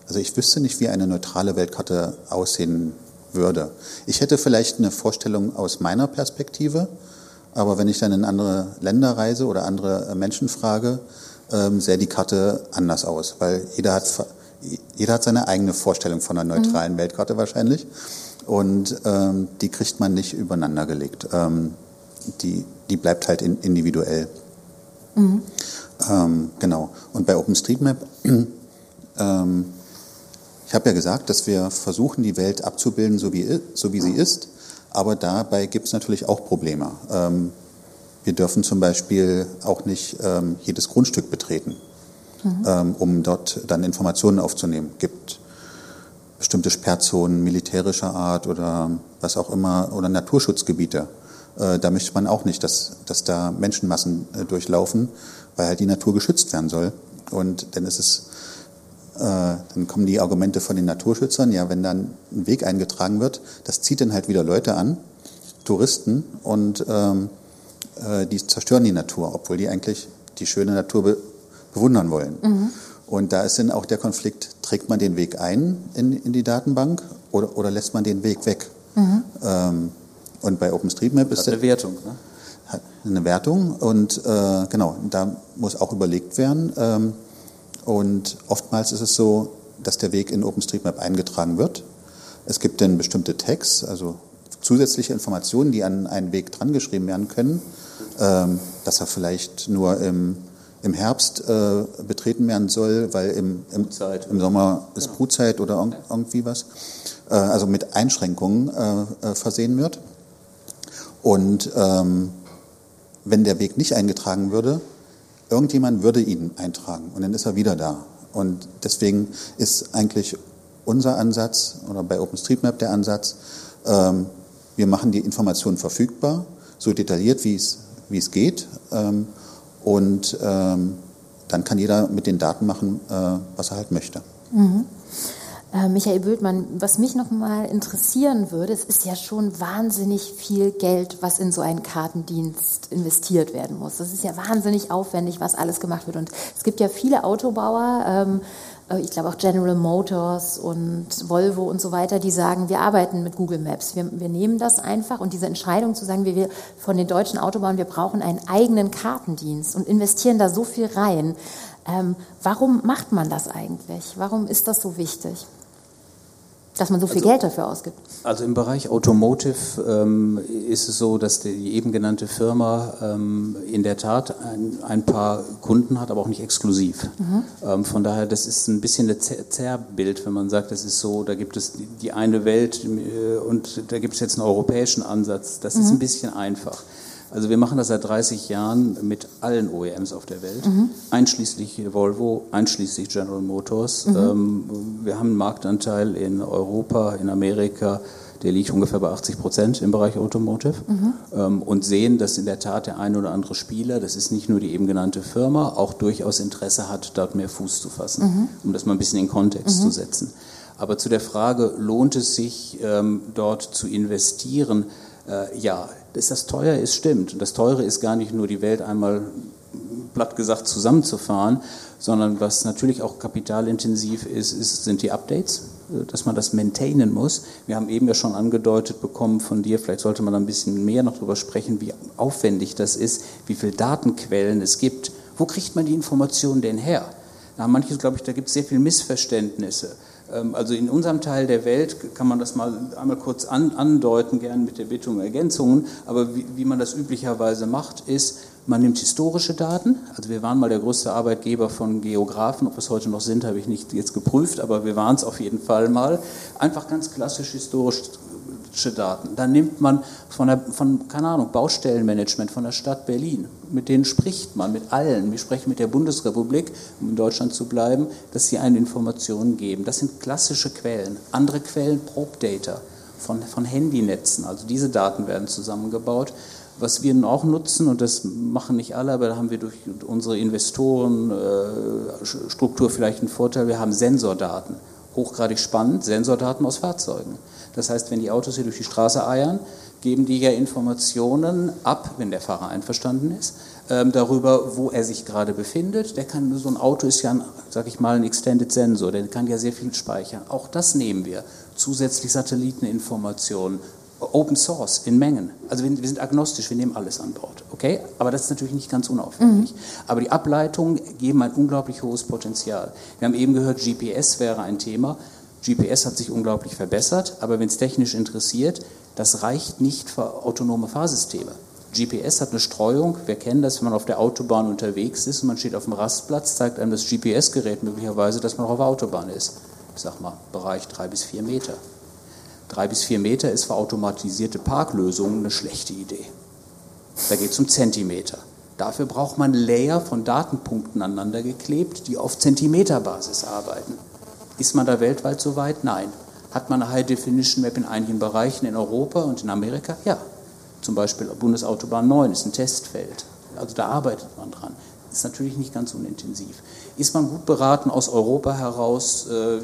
also ich wüsste nicht, wie eine neutrale Weltkarte aussehen würde. Ich hätte vielleicht eine Vorstellung aus meiner Perspektive, aber wenn ich dann in andere Länder reise oder andere äh, Menschen frage, ähm, sähe die Karte anders aus, weil jeder hat, jeder hat seine eigene Vorstellung von einer neutralen mhm. Weltkarte wahrscheinlich und ähm, die kriegt man nicht übereinander gelegt. Ähm, die, die bleibt halt in, individuell. Mhm. Ähm, genau. Und bei OpenStreetMap ähm, ich habe ja gesagt, dass wir versuchen, die Welt abzubilden, so wie, so wie sie ist, aber dabei gibt es natürlich auch Probleme. Ähm, wir dürfen zum Beispiel auch nicht ähm, jedes Grundstück betreten, mhm. ähm, um dort dann Informationen aufzunehmen. Es gibt bestimmte Sperrzonen militärischer Art oder was auch immer oder Naturschutzgebiete. Äh, da möchte man auch nicht, dass, dass da Menschenmassen äh, durchlaufen, weil halt die Natur geschützt werden soll. Und dann ist es dann kommen die Argumente von den Naturschützern, ja, wenn dann ein Weg eingetragen wird, das zieht dann halt wieder Leute an, Touristen, und ähm, äh, die zerstören die Natur, obwohl die eigentlich die schöne Natur be bewundern wollen. Mhm. Und da ist dann auch der Konflikt, trägt man den Weg ein in, in die Datenbank oder, oder lässt man den Weg weg? Mhm. Ähm, und bei OpenStreetMap ist eine Wertung. Ne? Eine Wertung und äh, genau, da muss auch überlegt werden, ähm, und oftmals ist es so, dass der Weg in OpenStreetMap eingetragen wird. Es gibt dann bestimmte Tags, also zusätzliche Informationen, die an einen Weg drangeschrieben werden können, ähm, dass er vielleicht nur im, im Herbst äh, betreten werden soll, weil im, im, im Sommer ist genau. Brutzeit oder irgendwie was. Äh, also mit Einschränkungen äh, äh, versehen wird. Und ähm, wenn der Weg nicht eingetragen würde, Irgendjemand würde ihn eintragen und dann ist er wieder da. Und deswegen ist eigentlich unser Ansatz oder bei OpenStreetMap der Ansatz, ähm, wir machen die Informationen verfügbar, so detailliert wie es, geht. Ähm, und ähm, dann kann jeder mit den Daten machen, äh, was er halt möchte. Mhm. Äh, Michael Bültmann, was mich noch mal interessieren würde, es ist ja schon wahnsinnig viel Geld, was in so einen Kartendienst investiert werden muss. Das ist ja wahnsinnig aufwendig, was alles gemacht wird. Und es gibt ja viele Autobauer, ähm, äh, ich glaube auch General Motors und Volvo und so weiter, die sagen, wir arbeiten mit Google Maps. Wir, wir nehmen das einfach und diese Entscheidung zu sagen, wir, wir von den deutschen Autobauern, wir brauchen einen eigenen Kartendienst und investieren da so viel rein. Ähm, warum macht man das eigentlich? Warum ist das so wichtig? Dass man so viel also, Geld dafür ausgibt. Also im Bereich Automotive ähm, ist es so, dass die eben genannte Firma ähm, in der Tat ein, ein, paar Kunden hat, aber auch nicht exklusiv. Mhm. Ähm, von daher, das ist ein bisschen ein Zerrbild, wenn man sagt, das ist so, da gibt es die, die eine Welt äh, und da gibt es jetzt einen europäischen Ansatz. Das mhm. ist ein bisschen einfach. Also wir machen das seit 30 Jahren mit allen OEMs auf der Welt, mhm. einschließlich Volvo, einschließlich General Motors. Mhm. Ähm, wir haben einen Marktanteil in Europa, in Amerika, der liegt ungefähr bei 80 Prozent im Bereich Automotive mhm. ähm, und sehen, dass in der Tat der ein oder andere Spieler, das ist nicht nur die eben genannte Firma, auch durchaus Interesse hat, dort mehr Fuß zu fassen, mhm. um das mal ein bisschen in Kontext mhm. zu setzen. Aber zu der Frage, lohnt es sich, ähm, dort zu investieren? Äh, ja, dass das teuer ist, stimmt. Und das Teure ist gar nicht nur die Welt einmal platt gesagt zusammenzufahren, sondern was natürlich auch kapitalintensiv ist, ist sind die Updates, äh, dass man das maintainen muss. Wir haben eben ja schon angedeutet bekommen von dir, vielleicht sollte man ein bisschen mehr noch darüber sprechen, wie aufwendig das ist, wie viele Datenquellen es gibt. Wo kriegt man die Informationen denn her? Da haben manche, glaube ich, da gibt es sehr viele Missverständnisse. Ähm, also in unserem Teil der Welt kann man das mal einmal kurz an, andeuten, gern mit der Bitte um Ergänzungen, aber wie, wie man das üblicherweise macht, ist, man nimmt historische Daten, also wir waren mal der größte Arbeitgeber von Geografen, ob wir es heute noch sind, habe ich nicht jetzt geprüft, aber wir waren es auf jeden Fall mal. Einfach ganz klassisch historisch Daten. Dann nimmt man von, der, von, keine Ahnung, Baustellenmanagement von der Stadt Berlin. Mit denen spricht man, mit allen. Wir sprechen mit der Bundesrepublik, um in Deutschland zu bleiben, dass sie eine Informationen geben. Das sind klassische Quellen. Andere Quellen, Probe Data von, von Handynetzen. Also diese Daten werden zusammengebaut. Was wir auch nutzen, und das machen nicht alle, aber da haben wir durch unsere Investorenstruktur vielleicht einen Vorteil, wir haben Sensordaten. Hochgradig spannend, Sensordaten aus Fahrzeugen. Das heißt, wenn die Autos hier durch die Straße eiern, geben die ja Informationen ab, wenn der Fahrer einverstanden ist, ähm, darüber, wo er sich gerade befindet. Der kann, so ein Auto ist ja, sag ich mal, ein Extended Sensor, der kann ja sehr viel speichern. Auch das nehmen wir. Zusätzlich Satelliteninformationen, Open Source in Mengen. Also wir, wir, sind agnostisch, wir nehmen alles an Bord. Okay? Aber das ist natürlich nicht ganz unaufwendig. Mhm. Aber die Ableitungen geben ein unglaublich hohes Potenzial. Wir haben eben gehört, GPS wäre ein Thema. GPS hat sich unglaublich verbessert, aber wenn es technisch interessiert, das reicht nicht für autonome Fahrsysteme. GPS hat eine Streuung. Wir kennen das, wenn man auf der Autobahn unterwegs ist und man steht auf dem Rastplatz, zeigt einem das GPS-Gerät möglicherweise, dass man auf der Autobahn ist. Ich sag mal, Bereich drei bis vier Meter. Drei bis vier Meter ist für automatisierte Parklösungen eine schlechte Idee. Da geht es um Zentimeter. Dafür braucht man Layer von Datenpunkten aneinander geklebt, die auf Zentimeterbasis arbeiten. Ist man da weltweit so weit? Nein. Hat man eine High-Definition Map in einigen Bereichen in Europa und in Amerika? Ja. Zum Beispiel Bundesautobahn 9 ist ein Testfeld. Also da arbeitet man dran. Ist natürlich nicht ganz unintensiv. Ist man gut beraten, aus Europa heraus äh,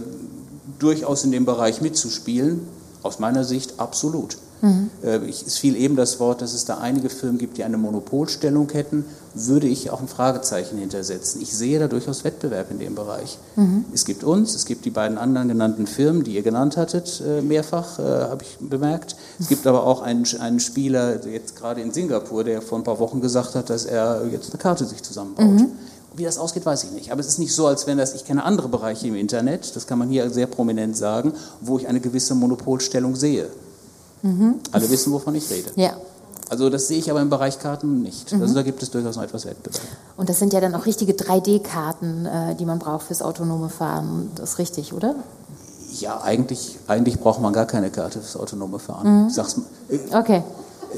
durchaus in dem Bereich mitzuspielen? Aus meiner Sicht absolut. Mhm. es fiel eben das Wort, dass es da einige Firmen gibt, die eine Monopolstellung hätten, würde ich auch ein Fragezeichen hintersetzen. Ich sehe da durchaus Wettbewerb in dem Bereich. Mhm. Es gibt uns, es gibt die beiden anderen genannten Firmen, die ihr genannt hattet, äh, mehrfach, äh, habe ich bemerkt. Es gibt aber auch einen, einen Spieler, jetzt gerade in Singapur, der vor ein paar Wochen gesagt hat, dass er jetzt eine Karte sich zusammenbaut. Mhm. Wie das ausgeht, weiß ich nicht. Aber es ist nicht so, als wenn das, ich kenne andere Bereiche im Internet, das kann man hier sehr prominent sagen, wo ich eine gewisse Monopolstellung sehe. Mhm. Alle wissen, wovon ich rede. Ja. Also das sehe ich aber im Bereich Karten nicht. Mhm. Also da gibt es durchaus noch etwas Wettbewerb. Und das sind ja dann auch richtige 3D-Karten, äh, die man braucht fürs autonome Fahren. Das ist richtig, oder? Ja, eigentlich, eigentlich braucht man gar keine Karte fürs autonome Fahren. Mhm. Sag's, okay.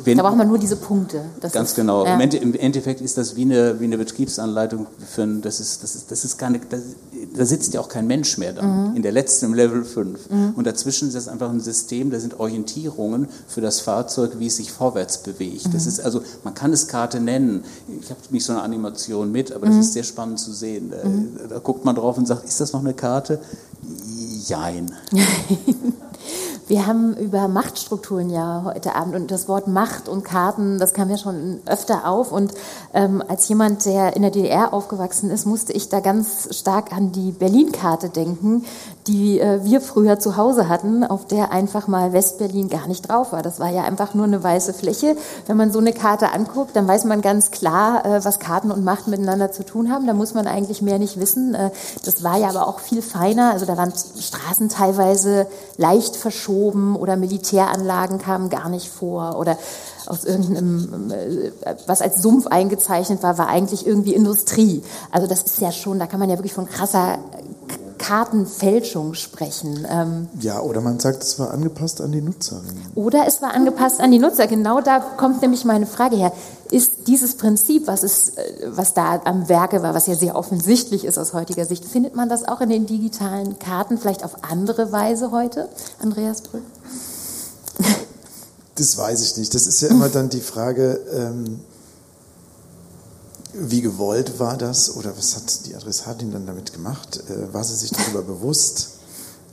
Wenn, da braucht man nur diese Punkte. Das ganz ist, genau. Ja. Im Endeffekt ist das wie eine, wie eine Betriebsanleitung für ein, das ist, das ist, das ist keine, das, da sitzt ja auch kein Mensch mehr dann, mhm. in der letzten, im Level 5. Mhm. Und dazwischen ist das einfach ein System, da sind Orientierungen für das Fahrzeug, wie es sich vorwärts bewegt. Mhm. Das ist also, man kann es Karte nennen. Ich habe nicht so eine Animation mit, aber das mhm. ist sehr spannend zu sehen. Da, mhm. da guckt man drauf und sagt, ist das noch eine Karte? Jein. Wir haben über Machtstrukturen ja heute Abend und das Wort Macht und Karten, das kam ja schon öfter auf. Und ähm, als jemand, der in der DDR aufgewachsen ist, musste ich da ganz stark an die Berlin-Karte denken, die äh, wir früher zu Hause hatten, auf der einfach mal Westberlin gar nicht drauf war. Das war ja einfach nur eine weiße Fläche. Wenn man so eine Karte anguckt, dann weiß man ganz klar, äh, was Karten und Macht miteinander zu tun haben. Da muss man eigentlich mehr nicht wissen. Äh, das war ja aber auch viel feiner. Also da waren Straßen teilweise leicht verschoben oder Militäranlagen kamen gar nicht vor oder aus irgendeinem, äh, was als Sumpf eingezeichnet war, war eigentlich irgendwie Industrie. Also das ist ja schon, da kann man ja wirklich von krasser Kartenfälschung sprechen. Ähm ja, oder man sagt, es war angepasst an die Nutzerinnen. Oder es war angepasst an die Nutzer. Genau da kommt nämlich meine Frage her. Ist dieses Prinzip, was, ist, äh, was da am Werke war, was ja sehr offensichtlich ist aus heutiger Sicht, findet man das auch in den digitalen Karten, vielleicht auf andere Weise heute? Andreas Brück? Das weiß ich nicht. Das ist ja immer dann die Frage, ähm, wie gewollt war das oder was hat die Adressatin dann damit gemacht? Äh, war sie sich darüber bewusst,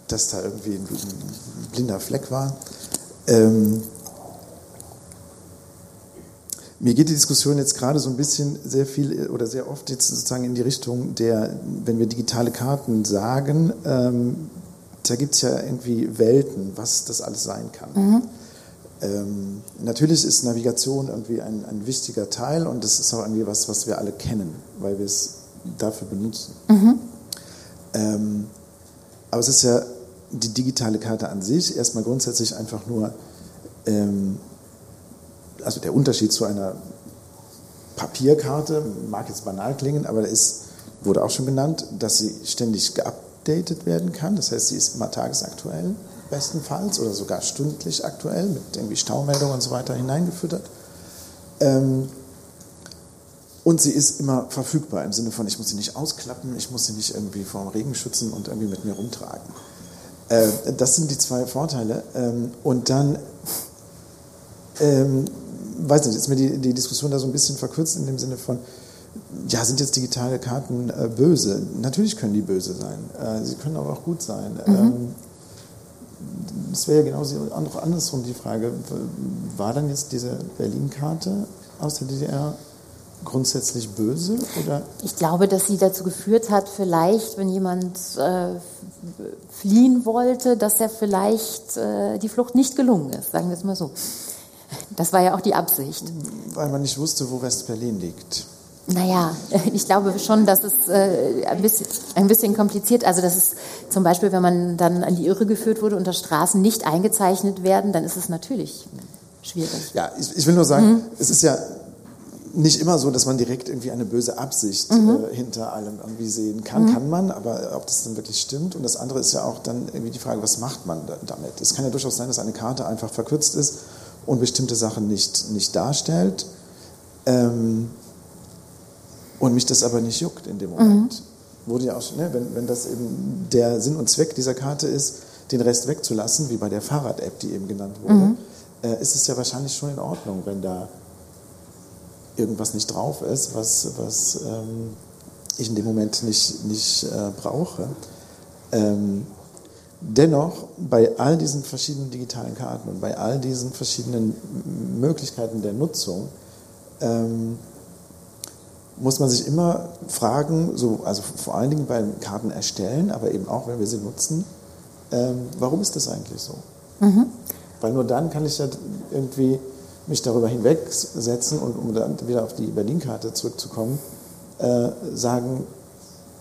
dass da irgendwie ein, blinder Fleck war? Ähm, mir geht die Diskussion jetzt gerade so ein bisschen sehr viel oder sehr oft jetzt sozusagen in die Richtung der, wenn wir digitale Karten sagen, ähm, da gibt es ja irgendwie Welten, was das alles sein kann. Mhm. Ähm, natürlich ist Navigation irgendwie ein, ein, wichtiger Teil und das ist auch irgendwie was, was wir alle kennen, weil wir es dafür benutzen. Mhm. Ähm, aber es ist ja die digitale Karte an sich erstmal grundsätzlich einfach nur, ähm, also der Unterschied zu einer Papierkarte mag jetzt banal klingen, aber ist, wurde auch schon genannt, dass sie ständig geupdatet werden kann. Das heißt, sie ist immer tagesaktuell bestenfalls oder sogar stündlich aktuell mit irgendwie Staumeldungen und so weiter hineingefüttert. Ähm, und sie ist immer verfügbar im Sinne von, ich muss sie nicht ausklappen, ich muss sie nicht irgendwie vor dem Regen schützen und irgendwie mit mir rumtragen. Äh, das sind die zwei Vorteile. Ähm, und dann, ähm, weiß nicht, ist mir die, die Diskussion da so ein bisschen verkürzt in dem Sinne von, ja, sind jetzt digitale Karten äh, böse? Natürlich können die böse sein. Äh, sie können aber auch gut sein. Mhm. Ähm, es wäre ja genauso auch andersrum die Frage, war dann jetzt diese Berlin-Karte aus der DDR grundsätzlich böse? Oder? Ich glaube, dass sie dazu geführt hat, vielleicht, wenn jemand äh, fliehen wollte, dass er vielleicht äh, die Flucht nicht gelungen ist, sagen wir es mal so. Das war ja auch die Absicht. Weil man nicht wusste, wo West-Berlin liegt. Naja, ich glaube schon, dass es äh, ein, bisschen, ein bisschen kompliziert, also das ist zum Beispiel, wenn man dann an die Irre geführt wurde und da Straßen nicht eingezeichnet werden, dann ist es natürlich schwierig. Ja, ich, ich will nur sagen, mhm. es ist ja nicht immer so, dass man direkt irgendwie eine böse Absicht mhm. äh, hinter allem irgendwie sehen kann. Mhm. Kann man, aber ob das dann wirklich stimmt. Und das andere ist ja auch dann irgendwie die Frage, was macht man damit? Es kann ja durchaus sein, dass eine Karte einfach verkürzt ist und bestimmte Sachen nicht, nicht darstellt. Ähm, und mich das aber nicht juckt in dem Moment. Mhm. Wurde ja auch, ne, wenn, wenn das eben der Sinn und Zweck dieser Karte ist, den Rest wegzulassen, wie bei der Fahrrad-App, die eben genannt wurde, mhm. äh, ist es ja wahrscheinlich schon in Ordnung, wenn da irgendwas nicht drauf ist, was, was ähm, ich in dem Moment nicht, nicht äh, brauche. Ähm, dennoch, bei all diesen verschiedenen digitalen Karten und bei all diesen verschiedenen Möglichkeiten der Nutzung, ähm, muss man sich immer fragen, so, also vor allen Dingen beim Karten erstellen, aber eben auch, wenn wir sie nutzen, ähm, warum ist das eigentlich so? Mhm. Weil nur dann kann ich ja irgendwie mich darüber hinwegsetzen und um dann wieder auf die Berlin-Karte zurückzukommen, äh, sagen,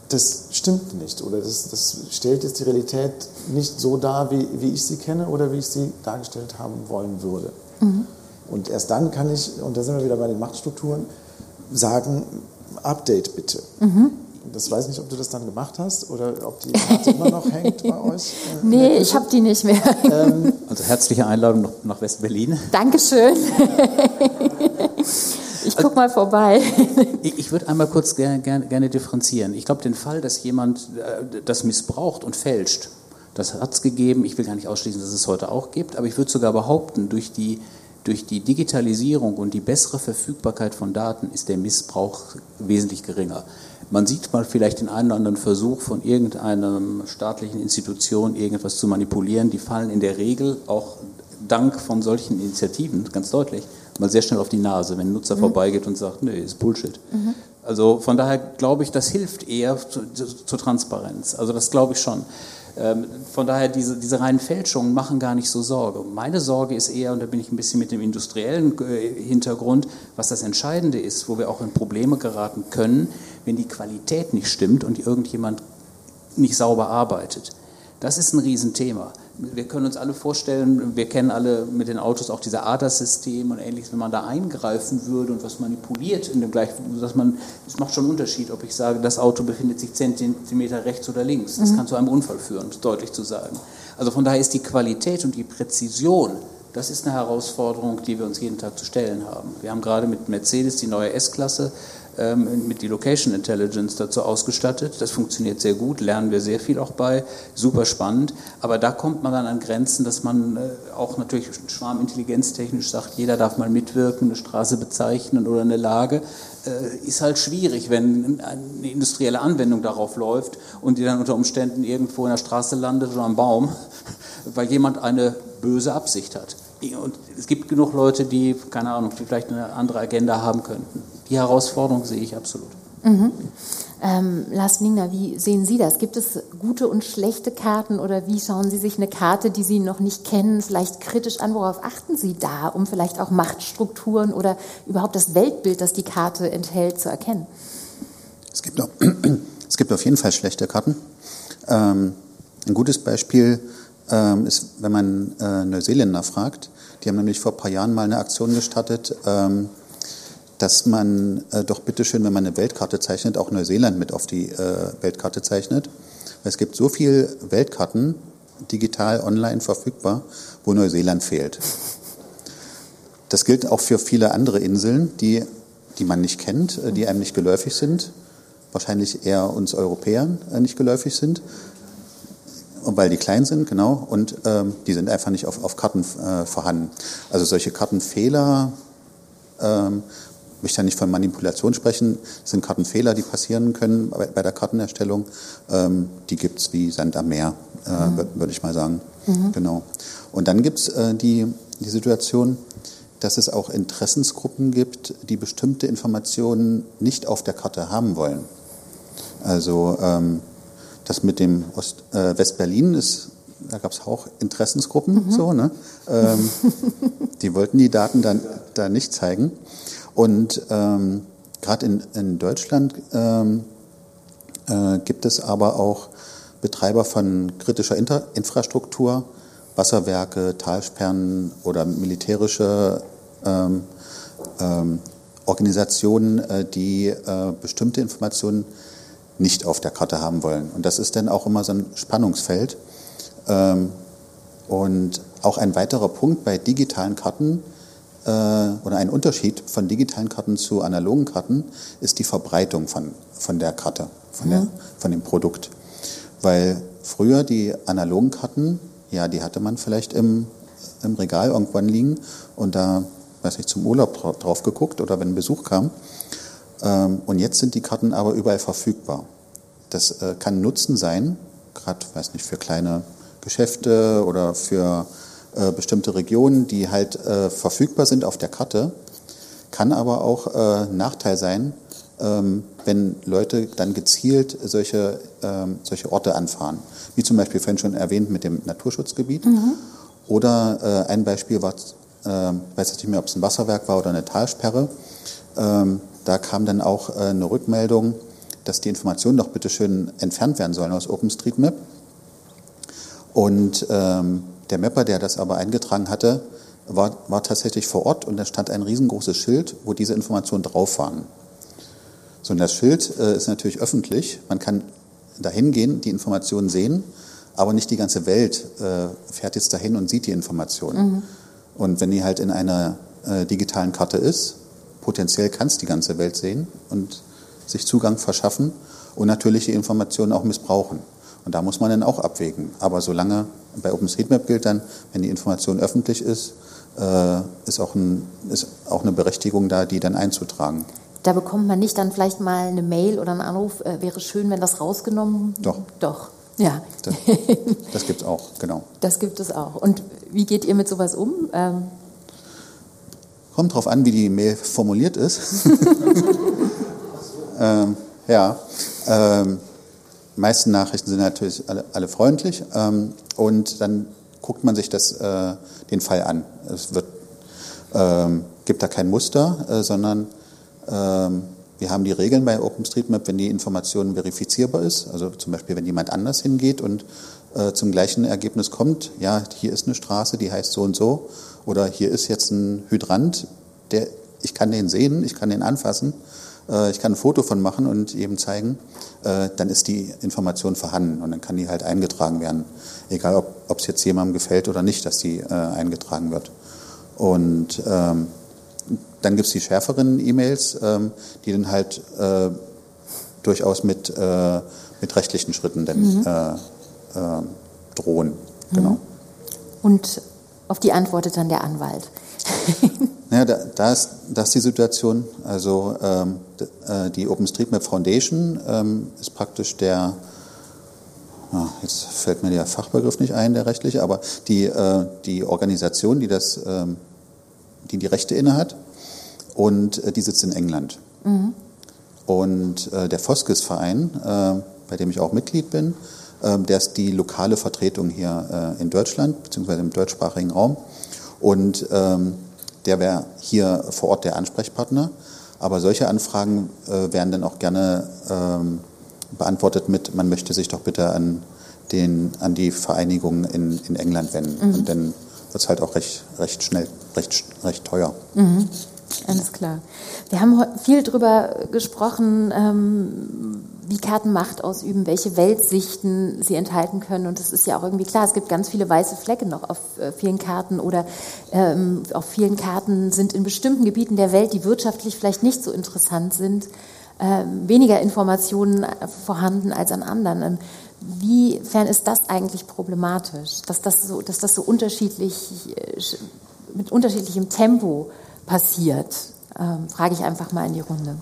das stimmt nicht oder das, das, stellt jetzt die Realität nicht so dar, wie, wie ich sie kenne oder wie ich sie dargestellt haben wollen würde. Mhm. Und erst dann kann ich, und da sind wir wieder bei den Machtstrukturen, sagen, Update bitte. Mhm. Das weiß nicht, ob du das dann gemacht hast oder ob die Karte immer noch hängt bei euch. Äh, nee, ich habe die nicht mehr. Ähm, also herzliche Einladung nach West-Berlin. Dankeschön. Ich gucke mal vorbei. Ich, ich würde einmal kurz gerne, gerne, gerne differenzieren. Ich glaube, den Fall, dass jemand äh, das missbraucht und fälscht, das hat es gegeben. Ich will gar nicht ausschließen, dass es heute auch gibt, aber ich würde sogar behaupten, durch die durch die Digitalisierung und die bessere Verfügbarkeit von Daten ist der Missbrauch wesentlich geringer. Man sieht mal vielleicht den einen oder anderen Versuch von irgendeiner staatlichen Institution, irgendwas zu manipulieren. Die fallen in der Regel auch dank von solchen Initiativen, ganz deutlich, mal sehr schnell auf die Nase, wenn ein Nutzer mhm. vorbeigeht und sagt, nee, ist Bullshit. Mhm. Also von daher glaube ich, das hilft eher zur Transparenz. Also das glaube ich schon. Ähm, von daher, diese, diese reinen Fälschungen machen gar nicht so Sorge. Meine Sorge ist eher, und da bin ich ein bisschen mit dem industriellen äh, Hintergrund, was das Entscheidende ist, wo wir auch in Probleme geraten können, wenn die Qualität nicht stimmt und irgendjemand nicht sauber arbeitet. Das ist ein Riesenthema wir können uns alle vorstellen, wir kennen alle mit den Autos auch diese ADAS-System und ähnliches, wenn man da eingreifen würde und was manipuliert in dem gleichen, dass man, es macht schon einen Unterschied, ob ich sage, das Auto befindet sich Zentimeter rechts oder links. Das mhm. kann zu einem Unfall führen, deutlich zu sagen. Also von daher ist die Qualität und die Präzision, das ist eine Herausforderung, die wir uns jeden Tag zu stellen haben. Wir haben gerade mit Mercedes die neue S-Klasse mit die Location Intelligence dazu ausgestattet. Das funktioniert sehr gut, lernen wir sehr viel auch bei, super spannend. Aber da kommt man dann an Grenzen, dass man äh, auch natürlich schwarmintelligenztechnisch sagt, jeder darf mal mitwirken, eine Straße bezeichnen oder eine Lage. Äh, ist halt schwierig, wenn eine industrielle Anwendung darauf läuft und die dann unter Umständen irgendwo in der Straße landet oder am Baum, weil jemand eine böse Absicht hat. Und es gibt genug Leute, die, keine Ahnung, die vielleicht eine andere Agenda haben könnten. Die Herausforderung sehe ich absolut. Mhm. Ähm, Lars Ningner, wie sehen Sie das? Gibt es gute und schlechte Karten oder wie schauen Sie sich eine Karte, die Sie noch nicht kennen, vielleicht kritisch an? Worauf achten Sie da, um vielleicht auch Machtstrukturen oder überhaupt das Weltbild, das die Karte enthält, zu erkennen? Es gibt, auch, es gibt auf jeden Fall schlechte Karten. Ähm, ein gutes Beispiel ähm, ist, wenn man äh, Neuseeländer fragt. Die haben nämlich vor ein paar Jahren mal eine Aktion gestartet, ähm, dass man äh, doch bitteschön, wenn man eine Weltkarte zeichnet, auch Neuseeland mit auf die äh, Weltkarte zeichnet. Es gibt so viele Weltkarten digital online verfügbar, wo Neuseeland fehlt. Das gilt auch für viele andere Inseln, die, die man nicht kennt, äh, die einem nicht geläufig sind, wahrscheinlich eher uns Europäern äh, nicht geläufig sind weil die klein sind, genau, und ähm, die sind einfach nicht auf, auf Karten äh, vorhanden. Also solche Kartenfehler, ähm, möchte ja nicht von Manipulation sprechen, das sind Kartenfehler, die passieren können bei, bei der Kartenerstellung. Ähm, die gibt's wie Sand am Meer, äh, mhm. würde ich mal sagen. Mhm. Genau. Und dann gibt's äh, die, die Situation, dass es auch Interessensgruppen gibt, die bestimmte Informationen nicht auf der Karte haben wollen. Also ähm, das mit dem Ost, äh, Westberlin ist, da gab es auch Interessensgruppen, mhm. so, ne? Ähm, die wollten die Daten dann da nicht zeigen. Und ähm, gerade in, in Deutschland ähm, äh, gibt es aber auch Betreiber von kritischer Inter Infrastruktur, Wasserwerke, Talsperren oder militärische ähm, ähm, Organisationen, äh, die äh, bestimmte Informationen nicht auf der Karte haben wollen. Und das ist dann auch immer so ein Spannungsfeld. Ähm, und auch ein weiterer Punkt bei digitalen Karten äh, oder ein Unterschied von digitalen Karten zu analogen Karten ist die Verbreitung von, von der Karte, von, der, mhm. von dem Produkt. Weil früher die analogen Karten, ja, die hatte man vielleicht im, im Regal irgendwann liegen und da, weiß ich, zum Urlaub drauf geguckt oder wenn ein Besuch kam. Ähm, und jetzt sind die Karten aber überall verfügbar. Das äh, kann Nutzen sein, gerade, weiß nicht, für kleine Geschäfte oder für äh, bestimmte Regionen, die halt äh, verfügbar sind auf der Karte, kann aber auch äh, Nachteil sein, ähm, wenn Leute dann gezielt solche, ähm, solche Orte anfahren. Wie zum Beispiel vorhin schon erwähnt mit dem Naturschutzgebiet. Mhm. Oder äh, ein Beispiel war, äh, weiß ich nicht mehr, ob es ein Wasserwerk war oder eine Talsperre. Ähm, da kam dann auch äh, eine Rückmeldung, dass die Informationen doch bitte schön entfernt werden sollen aus OpenStreetMap. Und ähm, der Mapper, der das aber eingetragen hatte, war, war tatsächlich vor Ort und da stand ein riesengroßes Schild, wo diese Informationen drauf waren. So, und das Schild äh, ist natürlich öffentlich. Man kann dahin gehen, die Informationen sehen, aber nicht die ganze Welt äh, fährt jetzt dahin und sieht die Informationen. Mhm. Und wenn die halt in einer äh, digitalen Karte ist, potenziell kann es die ganze Welt sehen und sich Zugang verschaffen und natürlich die Informationen auch missbrauchen. Und da muss man dann auch abwägen. Aber solange bei OpenStreetMap gilt dann, wenn die Information öffentlich ist, äh, ist, auch ein, ist auch eine Berechtigung da, die dann einzutragen. da bekommt man nicht dann vielleicht mal eine Mail oder einen Anruf, äh, wäre schön, wenn das rausgenommen Doch. Doch, ja. Das, das gibt es auch, genau. Das gibt es auch. Und wie geht ihr mit sowas um? Ähm, Kommt drauf an, wie die Mail formuliert ist. ähm, ja, ähm, meisten Nachrichten sind natürlich alle, alle freundlich ähm, und dann guckt man sich das, äh, den Fall an. Es wird, ähm, gibt da kein Muster, äh, sondern ähm, wir haben die Regeln bei OpenStreetMap, wenn die Information verifizierbar ist, also zum Beispiel, wenn jemand anders hingeht und äh, zum gleichen Ergebnis kommt, ja, hier ist eine Straße, die heißt so und so, oder hier ist jetzt ein Hydrant, der, ich kann den sehen, ich kann den anfassen, ich kann ein Foto von machen und eben zeigen, äh, dann ist die Information vorhanden und dann kann die halt eingetragen werden. Egal, ob es jetzt jemandem gefällt oder nicht, dass die äh, eingetragen wird. Und ähm, dann gibt es die schärferen E-Mails, ähm, die dann halt äh, durchaus mit, äh, mit rechtlichen Schritten dann mhm. äh, äh drohen. Genau. Mhm. Und auf die antwortet dann der Anwalt. Ja, da, da, ist, da ist die Situation. Also ähm, äh, die OpenStreetMap Foundation ähm, ist praktisch der, ah, jetzt fällt mir der Fachbegriff nicht ein, der rechtliche, aber die, äh, die Organisation, die das, ähm, die die Rechte innehat, und äh, die sitzt in England. Mhm. Und äh, der Foskes-Verein, äh, bei dem ich auch Mitglied bin, ähm, der ist die lokale Vertretung hier äh, in Deutschland, beziehungsweise im deutschsprachigen Raum. Und ähm, der wäre hier vor Ort der Ansprechpartner. Aber solche Anfragen äh, werden dann auch gerne ähm, beantwortet mit, man möchte sich doch bitte an, den, an die Vereinigung in, in England wenden. Mhm. Und dann wird es halt auch recht, recht schnell, recht, recht teuer. Mhm. Alles klar. Wir haben viel darüber gesprochen, ähm, wie Karten Macht ausüben, welche Weltsichten sie enthalten können. Und das ist ja auch irgendwie klar. Es gibt ganz viele weiße Flecke noch auf äh, vielen Karten oder ähm, auf vielen Karten sind in bestimmten Gebieten der Welt, die wirtschaftlich vielleicht nicht so interessant sind, äh, weniger Informationen vorhanden als an anderen. Ähm, wiefern ist das eigentlich problematisch, dass das so, dass das so unterschiedlich, äh, mit unterschiedlichem Tempo passiert? Ähm, frage ich einfach mal in die Runde.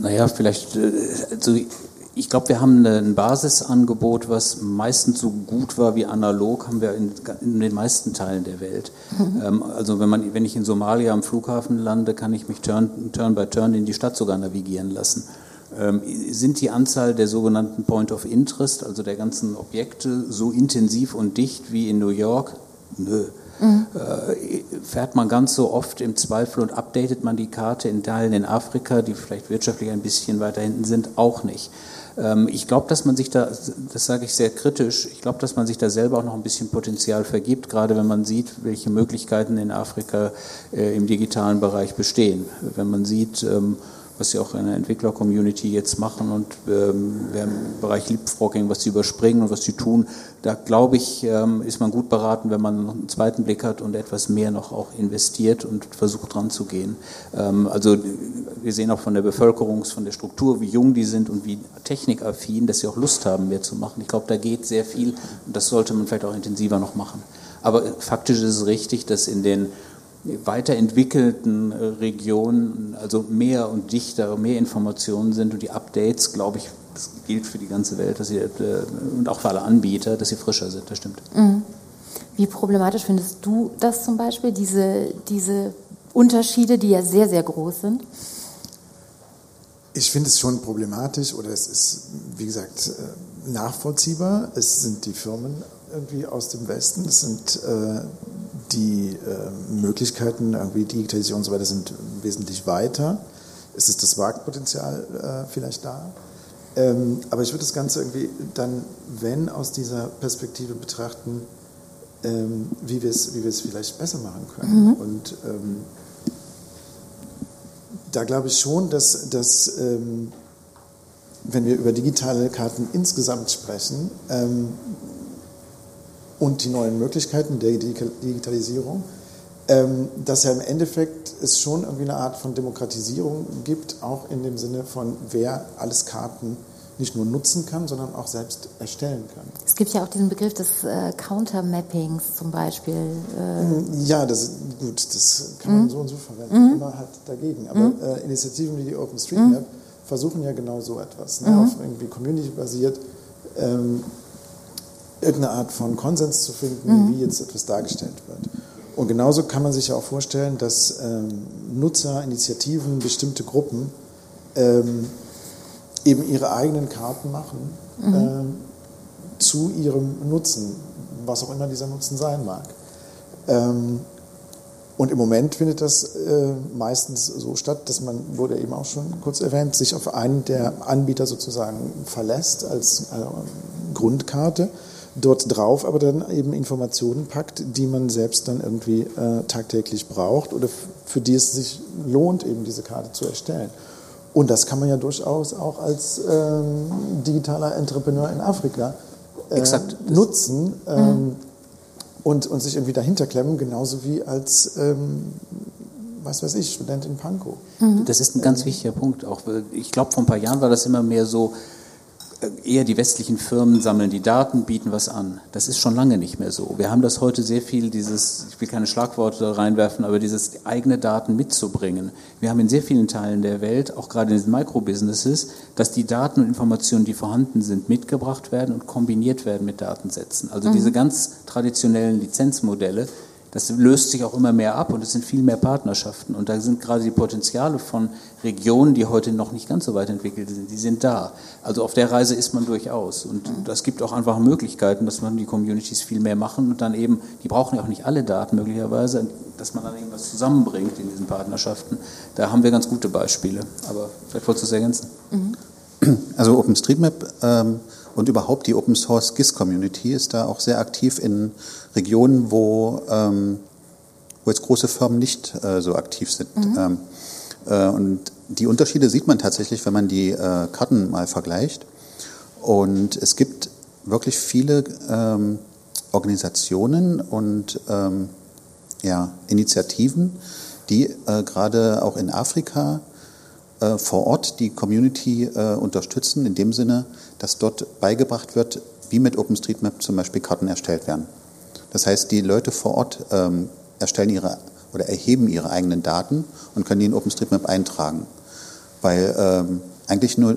Naja, vielleicht, äh, also ich glaube, wir haben ein Basisangebot, was meistens so gut war wie analog, haben wir in, in den meisten Teilen der Welt. Mhm. Ähm, also wenn, man, wenn ich in Somalia am Flughafen lande, kann ich mich turn, turn by turn in die Stadt sogar navigieren lassen. Ähm, sind die Anzahl der sogenannten Point of Interest, also der ganzen Objekte, so intensiv und dicht wie in New York? Nö. Mhm. fährt man ganz so oft im Zweifel und updatet man die Karte in Teilen in Afrika, die vielleicht wirtschaftlich ein bisschen weiter hinten sind, auch nicht. Ähm, ich glaube, dass man sich da, das sage ich sehr kritisch, ich glaube, dass man sich da selber auch noch ein bisschen Potenzial vergibt, gerade wenn man sieht, welche Möglichkeiten in Afrika äh, im digitalen Bereich bestehen. Wenn man sieht, ähm, was sie auch in der Entwickler-Community jetzt machen und ähm, im Bereich Leapfrogging, was sie überspringen und was sie tun, da glaube ich, ähm, ist man gut beraten, wenn man einen zweiten Blick hat und etwas mehr noch auch investiert und versucht dran zu gehen. Ähm, also wir sehen auch von der Bevölkerung, von der Struktur, wie jung die sind und wie technikaffin, dass sie auch Lust haben, mehr zu machen. Ich glaube, da geht sehr viel und das sollte man vielleicht auch intensiver noch machen. Aber faktisch ist es richtig, dass in den weiterentwickelten äh, Regionen also mehr und dichter, mehr Informationen sind und die Updates, glaube ich, das gilt für die ganze Welt dass sie, äh, und auch für alle Anbieter, dass sie frischer sind, das stimmt. Mhm. Wie problematisch findest du das zum Beispiel, diese, diese Unterschiede, die ja sehr, sehr groß sind? Ich finde es schon problematisch oder es ist, wie gesagt, äh, nachvollziehbar. Es sind die Firmen irgendwie aus dem Westen, es sind äh, die äh, Möglichkeiten, irgendwie Digitalisierung und so weiter sind wesentlich weiter. Es ist das Marktpotenzial äh, vielleicht da. Ähm, aber ich würde das Ganze irgendwie dann, wenn aus dieser Perspektive betrachten, ähm, wie wir es wie vielleicht besser machen können. Mhm. Und ähm, da glaube ich schon, dass, dass ähm, wenn wir über digitale Karten insgesamt sprechen, ähm, und die neuen Möglichkeiten der Digitalisierung, ähm, dass ja im Endeffekt es schon irgendwie eine Art von Demokratisierung gibt, auch in dem Sinne von, wer alles Karten nicht nur nutzen kann, sondern auch selbst erstellen kann. Es gibt ja auch diesen Begriff des äh, Countermappings zum Beispiel. Äh ja, das gut, das kann man mhm. so und so verwenden, mhm. immer halt dagegen. Aber mhm. äh, Initiativen wie die OpenStreetMap mhm. versuchen ja genau so etwas, ne? Mhm. auf irgendwie Community basiert. Ähm, irgendeine Art von Konsens zu finden, mhm. wie jetzt etwas dargestellt wird. Und genauso kann man sich ja auch vorstellen, dass ähm, Nutzer, Initiativen, bestimmte Gruppen ähm, eben ihre eigenen Karten machen mhm. äh, zu ihrem Nutzen, was auch immer dieser Nutzen sein mag. Ähm, und im Moment findet das äh, meistens so statt, dass man, wurde eben auch schon kurz erwähnt, sich auf einen der Anbieter sozusagen verlässt als äh, Grundkarte, dort drauf aber dann eben Informationen packt, die man selbst dann irgendwie äh, tagtäglich braucht oder für die es sich lohnt, eben diese Karte zu erstellen. Und das kann man ja durchaus auch als ähm, digitaler Entrepreneur in Afrika äh, nutzen ähm, mhm. und, und sich irgendwie dahinter klemmen, genauso wie als, ähm, was weiß ich, Student in Pankow. Mhm. Das ist ein ganz wichtiger Punkt. Auch, ich glaube, vor ein paar Jahren war das immer mehr so, eher die westlichen Firmen sammeln die Daten, bieten was an. Das ist schon lange nicht mehr so. Wir haben das heute sehr viel, dieses, ich will keine Schlagworte reinwerfen, aber dieses eigene Daten mitzubringen. Wir haben in sehr vielen Teilen der Welt, auch gerade in den Microbusinesses, dass die Daten und Informationen, die vorhanden sind, mitgebracht werden und kombiniert werden mit Datensätzen. Also mhm. diese ganz traditionellen Lizenzmodelle, das löst sich auch immer mehr ab und es sind viel mehr Partnerschaften. Und da sind gerade die Potenziale von Regionen, die heute noch nicht ganz so weit entwickelt sind, die sind da. Also auf der Reise ist man durchaus. Und das gibt auch einfach Möglichkeiten, dass man die Communities viel mehr machen und dann eben, die brauchen ja auch nicht alle Daten möglicherweise, dass man dann irgendwas zusammenbringt in diesen Partnerschaften. Da haben wir ganz gute Beispiele. Aber vielleicht wolltest du es ergänzen. Also OpenStreetMap ähm, und überhaupt die Open Source GIS Community ist da auch sehr aktiv in Regionen, wo, ähm, wo jetzt große Firmen nicht äh, so aktiv sind. Mhm. Ähm, äh, und die Unterschiede sieht man tatsächlich, wenn man die äh, Karten mal vergleicht. Und es gibt wirklich viele ähm, Organisationen und ähm, ja, Initiativen, die äh, gerade auch in Afrika äh, vor Ort die Community äh, unterstützen, in dem Sinne, dass dort beigebracht wird, wie mit OpenStreetMap zum Beispiel Karten erstellt werden. Das heißt, die Leute vor Ort ähm, erstellen ihre oder erheben ihre eigenen Daten und können die in OpenStreetMap eintragen. Weil ähm, eigentlich nur,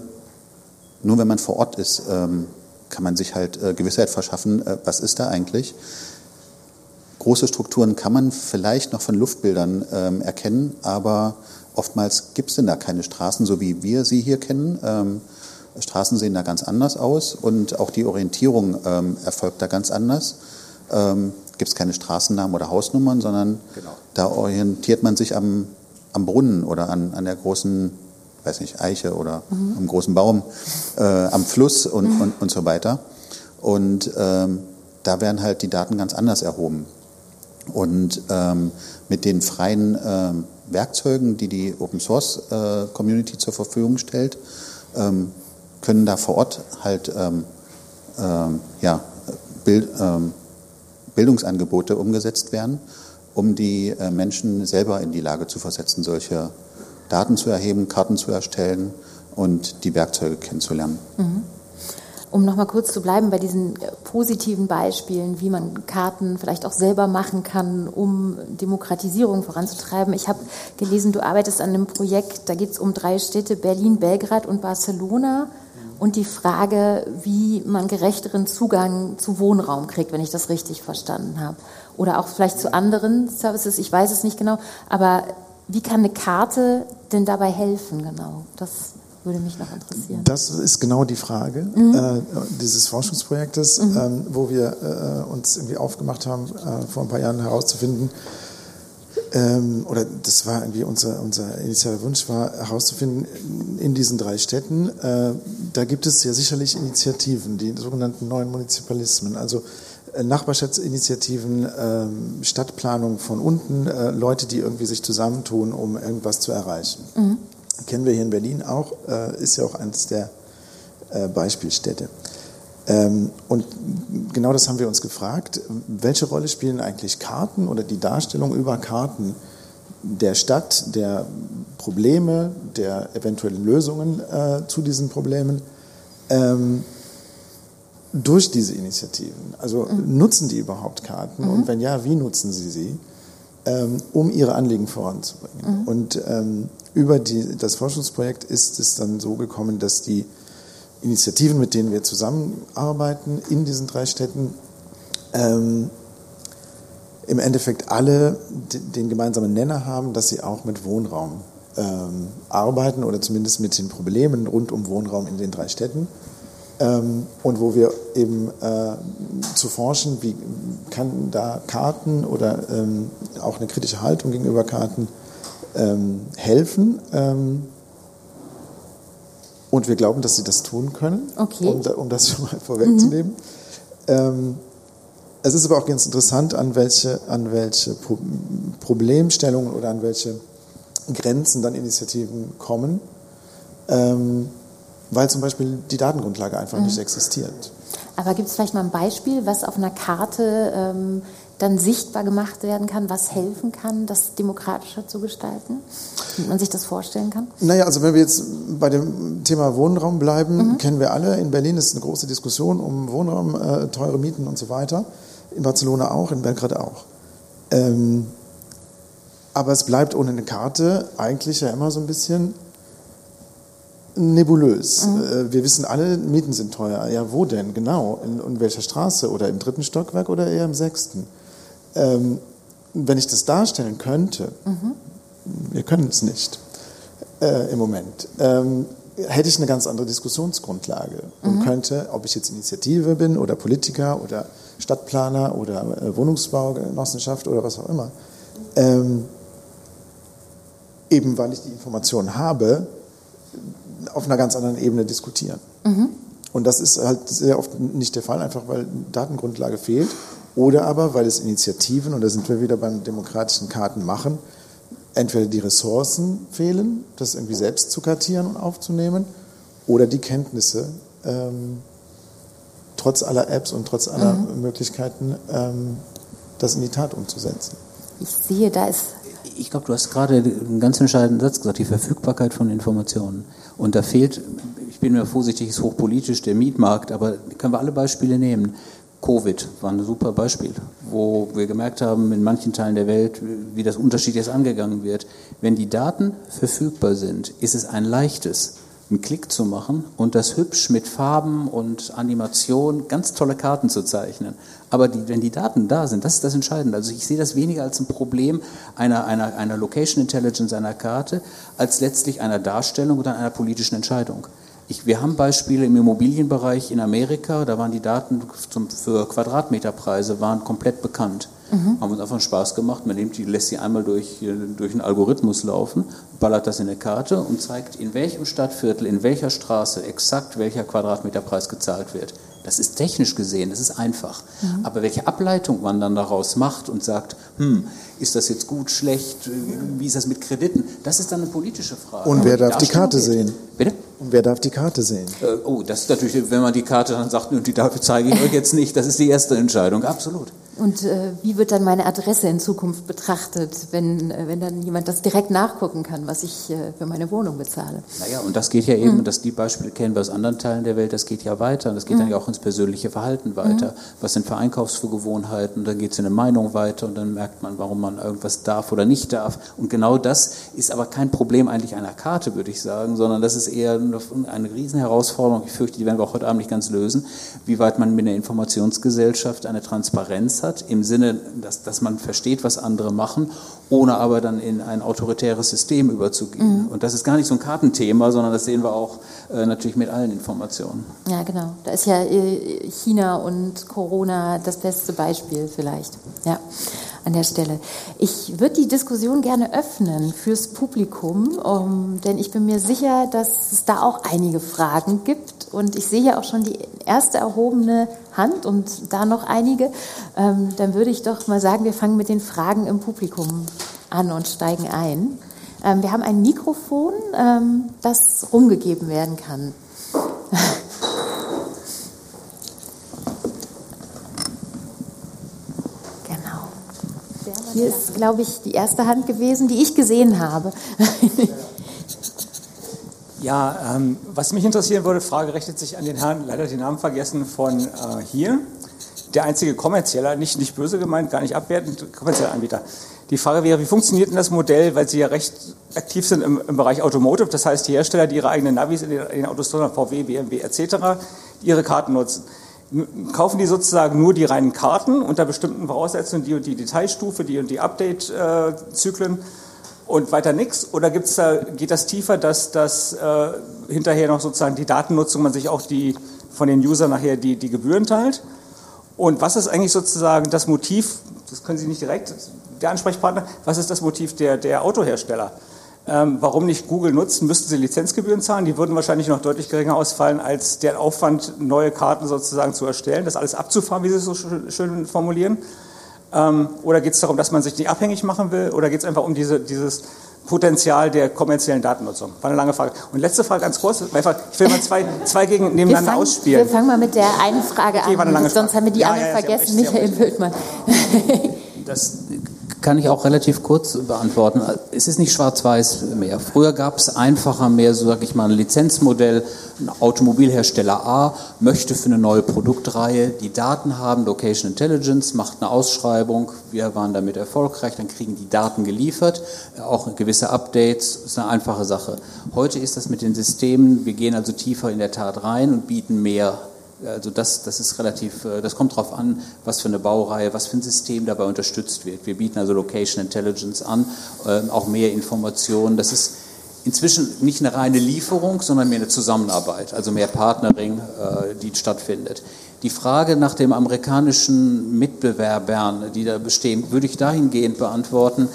nur wenn man vor Ort ist, ähm, kann man sich halt äh, Gewissheit verschaffen, äh, was ist da eigentlich. Große Strukturen kann man vielleicht noch von Luftbildern ähm, erkennen, aber Oftmals gibt es denn da keine Straßen, so wie wir sie hier kennen. Ähm, Straßen sehen da ganz anders aus und auch die Orientierung ähm, erfolgt da ganz anders. Ähm, gibt es keine Straßennamen oder Hausnummern, sondern genau. da orientiert man sich am, am Brunnen oder an, an der großen, weiß nicht, Eiche oder mhm. am großen Baum, äh, am Fluss und, mhm. und, und so weiter. Und ähm, da werden halt die Daten ganz anders erhoben. Und ähm, mit den freien ähm, Werkzeugen, die die Open Source äh, Community zur Verfügung stellt, ähm, können da vor Ort halt ähm, ähm, ja, Bild, ähm, Bildungsangebote umgesetzt werden, um die äh, Menschen selber in die Lage zu versetzen, solche Daten zu erheben, Karten zu erstellen und die Werkzeuge kennenzulernen. Mhm um nochmal kurz zu bleiben bei diesen äh, positiven Beispielen, wie man Karten vielleicht auch selber machen kann, um Demokratisierung voranzutreiben. Ich habe gelesen, du arbeitest an einem Projekt, da geht es um drei Städte, Berlin, Belgrad und Barcelona. Und die Frage, wie man gerechteren Zugang zu Wohnraum kriegt, wenn ich das richtig verstanden habe. Oder auch vielleicht zu anderen Services, ich weiß es nicht genau. Aber wie kann eine Karte denn dabei helfen, genau? Das würde mich noch interessieren. Das ist genau die Frage mhm. äh, dieses Forschungsprojektes, mhm. ähm, wo wir äh, uns irgendwie aufgemacht haben, äh, vor ein paar Jahren herauszufinden, ähm, oder das war irgendwie unser, unser initialer Wunsch, war herauszufinden, in diesen drei Städten, äh, da gibt es ja sicherlich Initiativen, die sogenannten neuen Munizipalismen, also äh, Nachbarschaftsinitiativen, ähm, Stadtplanung von unten, äh, Leute, die irgendwie sich zusammentun, um irgendwas zu erreichen. Mhm kennen wir hier in Berlin auch, äh, ist ja auch eines der äh, Beispielstädte. Ähm, und genau das haben wir uns gefragt. Welche Rolle spielen eigentlich Karten oder die Darstellung über Karten der Stadt, der Probleme, der eventuellen Lösungen äh, zu diesen Problemen ähm, durch diese Initiativen. Also mhm. nutzen die überhaupt Karten mhm. und wenn ja, wie nutzen sie sie, ähm, um ihre Anliegen voranzubringen? Mhm. Und ähm, über die, das Forschungsprojekt ist es dann so gekommen, dass die Initiativen, mit denen wir zusammenarbeiten in diesen drei Städten, ähm, im Endeffekt alle den gemeinsamen Nenner haben, dass sie auch mit Wohnraum ähm, arbeiten oder zumindest mit den Problemen rund um Wohnraum in den drei Städten. Ähm, und wo wir eben äh, zu forschen, wie kann da Karten oder ähm, auch eine kritische Haltung gegenüber Karten ähm, helfen. Ähm, und wir glauben, dass sie das tun können, okay. um, um das schon mal vorwegzunehmen. Mhm. Ähm, es ist aber auch ganz interessant, an welche, an welche Pro Problemstellungen oder an welche Grenzen dann Initiativen kommen, ähm, weil zum Beispiel die Datengrundlage einfach mhm. nicht existiert. Aber gibt es vielleicht mal ein Beispiel, was auf einer Karte ähm, dann sichtbar gemacht werden kann, was helfen kann, das demokratischer zu gestalten? Wie man sich das vorstellen kann? Naja, also wenn wir jetzt bei dem Thema Wohnraum bleiben, mhm. kennen wir alle, in Berlin ist eine große Diskussion um Wohnraum, äh, teure Mieten und so weiter. In Barcelona auch, in Belgrad auch. Ähm, aber es bleibt ohne eine Karte eigentlich ja immer so ein bisschen nebulös. Mhm. Äh, wir wissen alle, Mieten sind teuer. Ja, wo denn genau? In, in welcher Straße? Oder im dritten Stockwerk oder eher im sechsten? Ähm, wenn ich das darstellen könnte, mhm. wir können es nicht äh, im Moment, ähm, hätte ich eine ganz andere Diskussionsgrundlage und mhm. könnte, ob ich jetzt Initiative bin oder Politiker oder Stadtplaner oder äh, Wohnungsbaugenossenschaft oder was auch immer, ähm, eben weil ich die Informationen habe, auf einer ganz anderen Ebene diskutieren. Mhm. Und das ist halt sehr oft nicht der Fall, einfach weil Datengrundlage fehlt. Oder aber, weil es Initiativen, und da sind wir wieder beim demokratischen Kartenmachen, entweder die Ressourcen fehlen, das irgendwie selbst zu kartieren und aufzunehmen, oder die Kenntnisse, ähm, trotz aller Apps und trotz aller mhm. Möglichkeiten, ähm, das in die Tat umzusetzen. Ich sehe, da ist ich glaube, du hast gerade einen ganz entscheidenden Satz gesagt, die Verfügbarkeit von Informationen. Und da fehlt, ich bin mir vorsichtig, ist hochpolitisch der Mietmarkt, aber können wir alle Beispiele nehmen. Covid war ein super Beispiel, wo wir gemerkt haben, in manchen Teilen der Welt, wie das unterschiedlich angegangen wird. Wenn die Daten verfügbar sind, ist es ein leichtes, einen Klick zu machen und das hübsch mit Farben und Animation ganz tolle Karten zu zeichnen. Aber die, wenn die Daten da sind, das ist das Entscheidende. Also ich sehe das weniger als ein Problem einer, einer, einer Location Intelligence einer Karte, als letztlich einer Darstellung oder einer politischen Entscheidung. Ich, wir haben Beispiele im Immobilienbereich in Amerika, da waren die Daten zum, für Quadratmeterpreise waren komplett bekannt. Mhm. Haben uns einfach Spaß gemacht. Man nimmt die, lässt sie einmal durch, durch einen Algorithmus laufen, ballert das in eine Karte und zeigt, in welchem Stadtviertel, in welcher Straße exakt welcher Quadratmeterpreis gezahlt wird. Das ist technisch gesehen, das ist einfach. Mhm. Aber welche Ableitung man dann daraus macht und sagt, hm, ist das jetzt gut, schlecht, wie ist das mit Krediten, das ist dann eine politische Frage. Und wer darf die Karte geht. sehen? Bitte? Und wer darf die Karte sehen? Äh, oh, das ist natürlich, wenn man die Karte dann sagt, und die dafür zeige ich euch jetzt nicht, das ist die erste Entscheidung, absolut. Und äh, wie wird dann meine Adresse in Zukunft betrachtet, wenn, äh, wenn dann jemand das direkt nachgucken kann, was ich äh, für meine Wohnung bezahle? Naja, und das geht ja eben, mhm. dass die Beispiele kennen wir aus anderen Teilen der Welt, das geht ja weiter. Und das geht mhm. dann ja auch ins persönliche Verhalten weiter. Mhm. Was sind für Einkaufsgewohnheiten? Dann geht es in eine Meinung weiter und dann merkt man, warum man irgendwas darf oder nicht darf. Und genau das ist aber kein Problem eigentlich einer Karte, würde ich sagen, sondern das ist eher eine, eine Riesenherausforderung. Ich fürchte, die werden wir auch heute Abend nicht ganz lösen, wie weit man mit einer Informationsgesellschaft eine Transparenz hat hat, im Sinne, dass, dass man versteht, was andere machen, ohne aber dann in ein autoritäres System überzugehen. Mhm. Und das ist gar nicht so ein Kartenthema, sondern das sehen wir auch äh, natürlich mit allen Informationen. Ja, genau. Da ist ja äh, China und Corona das beste Beispiel vielleicht. Ja an der Stelle. Ich würde die Diskussion gerne öffnen fürs Publikum, um, denn ich bin mir sicher, dass es da auch einige Fragen gibt. Und ich sehe ja auch schon die erste erhobene Hand und da noch einige. Ähm, dann würde ich doch mal sagen, wir fangen mit den Fragen im Publikum an und steigen ein. Ähm, wir haben ein Mikrofon, ähm, das rumgegeben werden kann. Hier ist, glaube ich, die erste Hand gewesen, die ich gesehen habe. Ja, ähm, was mich interessieren würde, Frage richtet sich an den Herrn, leider den Namen vergessen, von äh, hier. Der einzige kommerzielle, nicht, nicht böse gemeint, gar nicht abwertend, kommerzielle Anbieter. Die Frage wäre, wie funktioniert denn das Modell, weil Sie ja recht aktiv sind im, im Bereich Automotive, das heißt die Hersteller, die ihre eigenen Navis in den, in den Autos drin VW, BMW etc., ihre Karten nutzen. Kaufen die sozusagen nur die reinen Karten unter bestimmten Voraussetzungen, die und die Detailstufe, die und die Update-Zyklen und weiter nichts? Oder gibt's da, geht das tiefer, dass, dass äh, hinterher noch sozusagen die Datennutzung, man sich auch die, von den Usern nachher die, die Gebühren teilt? Und was ist eigentlich sozusagen das Motiv, das können Sie nicht direkt, der Ansprechpartner, was ist das Motiv der, der Autohersteller? Ähm, warum nicht Google nutzen? Müssten sie Lizenzgebühren zahlen? Die würden wahrscheinlich noch deutlich geringer ausfallen, als der Aufwand, neue Karten sozusagen zu erstellen, das alles abzufahren, wie Sie es so schön formulieren. Ähm, oder geht es darum, dass man sich nicht abhängig machen will? Oder geht es einfach um diese, dieses Potenzial der kommerziellen Datennutzung? War eine lange Frage. Und letzte Frage ganz kurz. Einfach, ich will mal zwei, zwei gegen nebeneinander fangen, ausspielen. Wir fangen mal mit der einen Frage okay, an. Sonst haben wir die ja, andere ja, vergessen. Michael Wildmann. Das kann ich auch relativ kurz beantworten. Es ist nicht schwarz-weiß mehr. Früher gab es einfacher mehr, so sage ich mal, ein Lizenzmodell. Ein Automobilhersteller A möchte für eine neue Produktreihe die Daten haben, Location Intelligence, macht eine Ausschreibung. Wir waren damit erfolgreich, dann kriegen die Daten geliefert, auch gewisse Updates. Ist eine einfache Sache. Heute ist das mit den Systemen, wir gehen also tiefer in der Tat rein und bieten mehr also das, das ist relativ, äh, das kommt darauf an, was für eine Baureihe, was für ein System dabei unterstützt wird. Wir bieten also Location Intelligence an, ähm, auch mehr Informationen. Das ist inzwischen nicht eine reine Lieferung, sondern mehr eine Zusammenarbeit, also mehr Partnering, äh, die stattfindet. Die Frage nach dem amerikanischen Mitbewerbern, die da bestehen, würde ich dahingehend beantworten,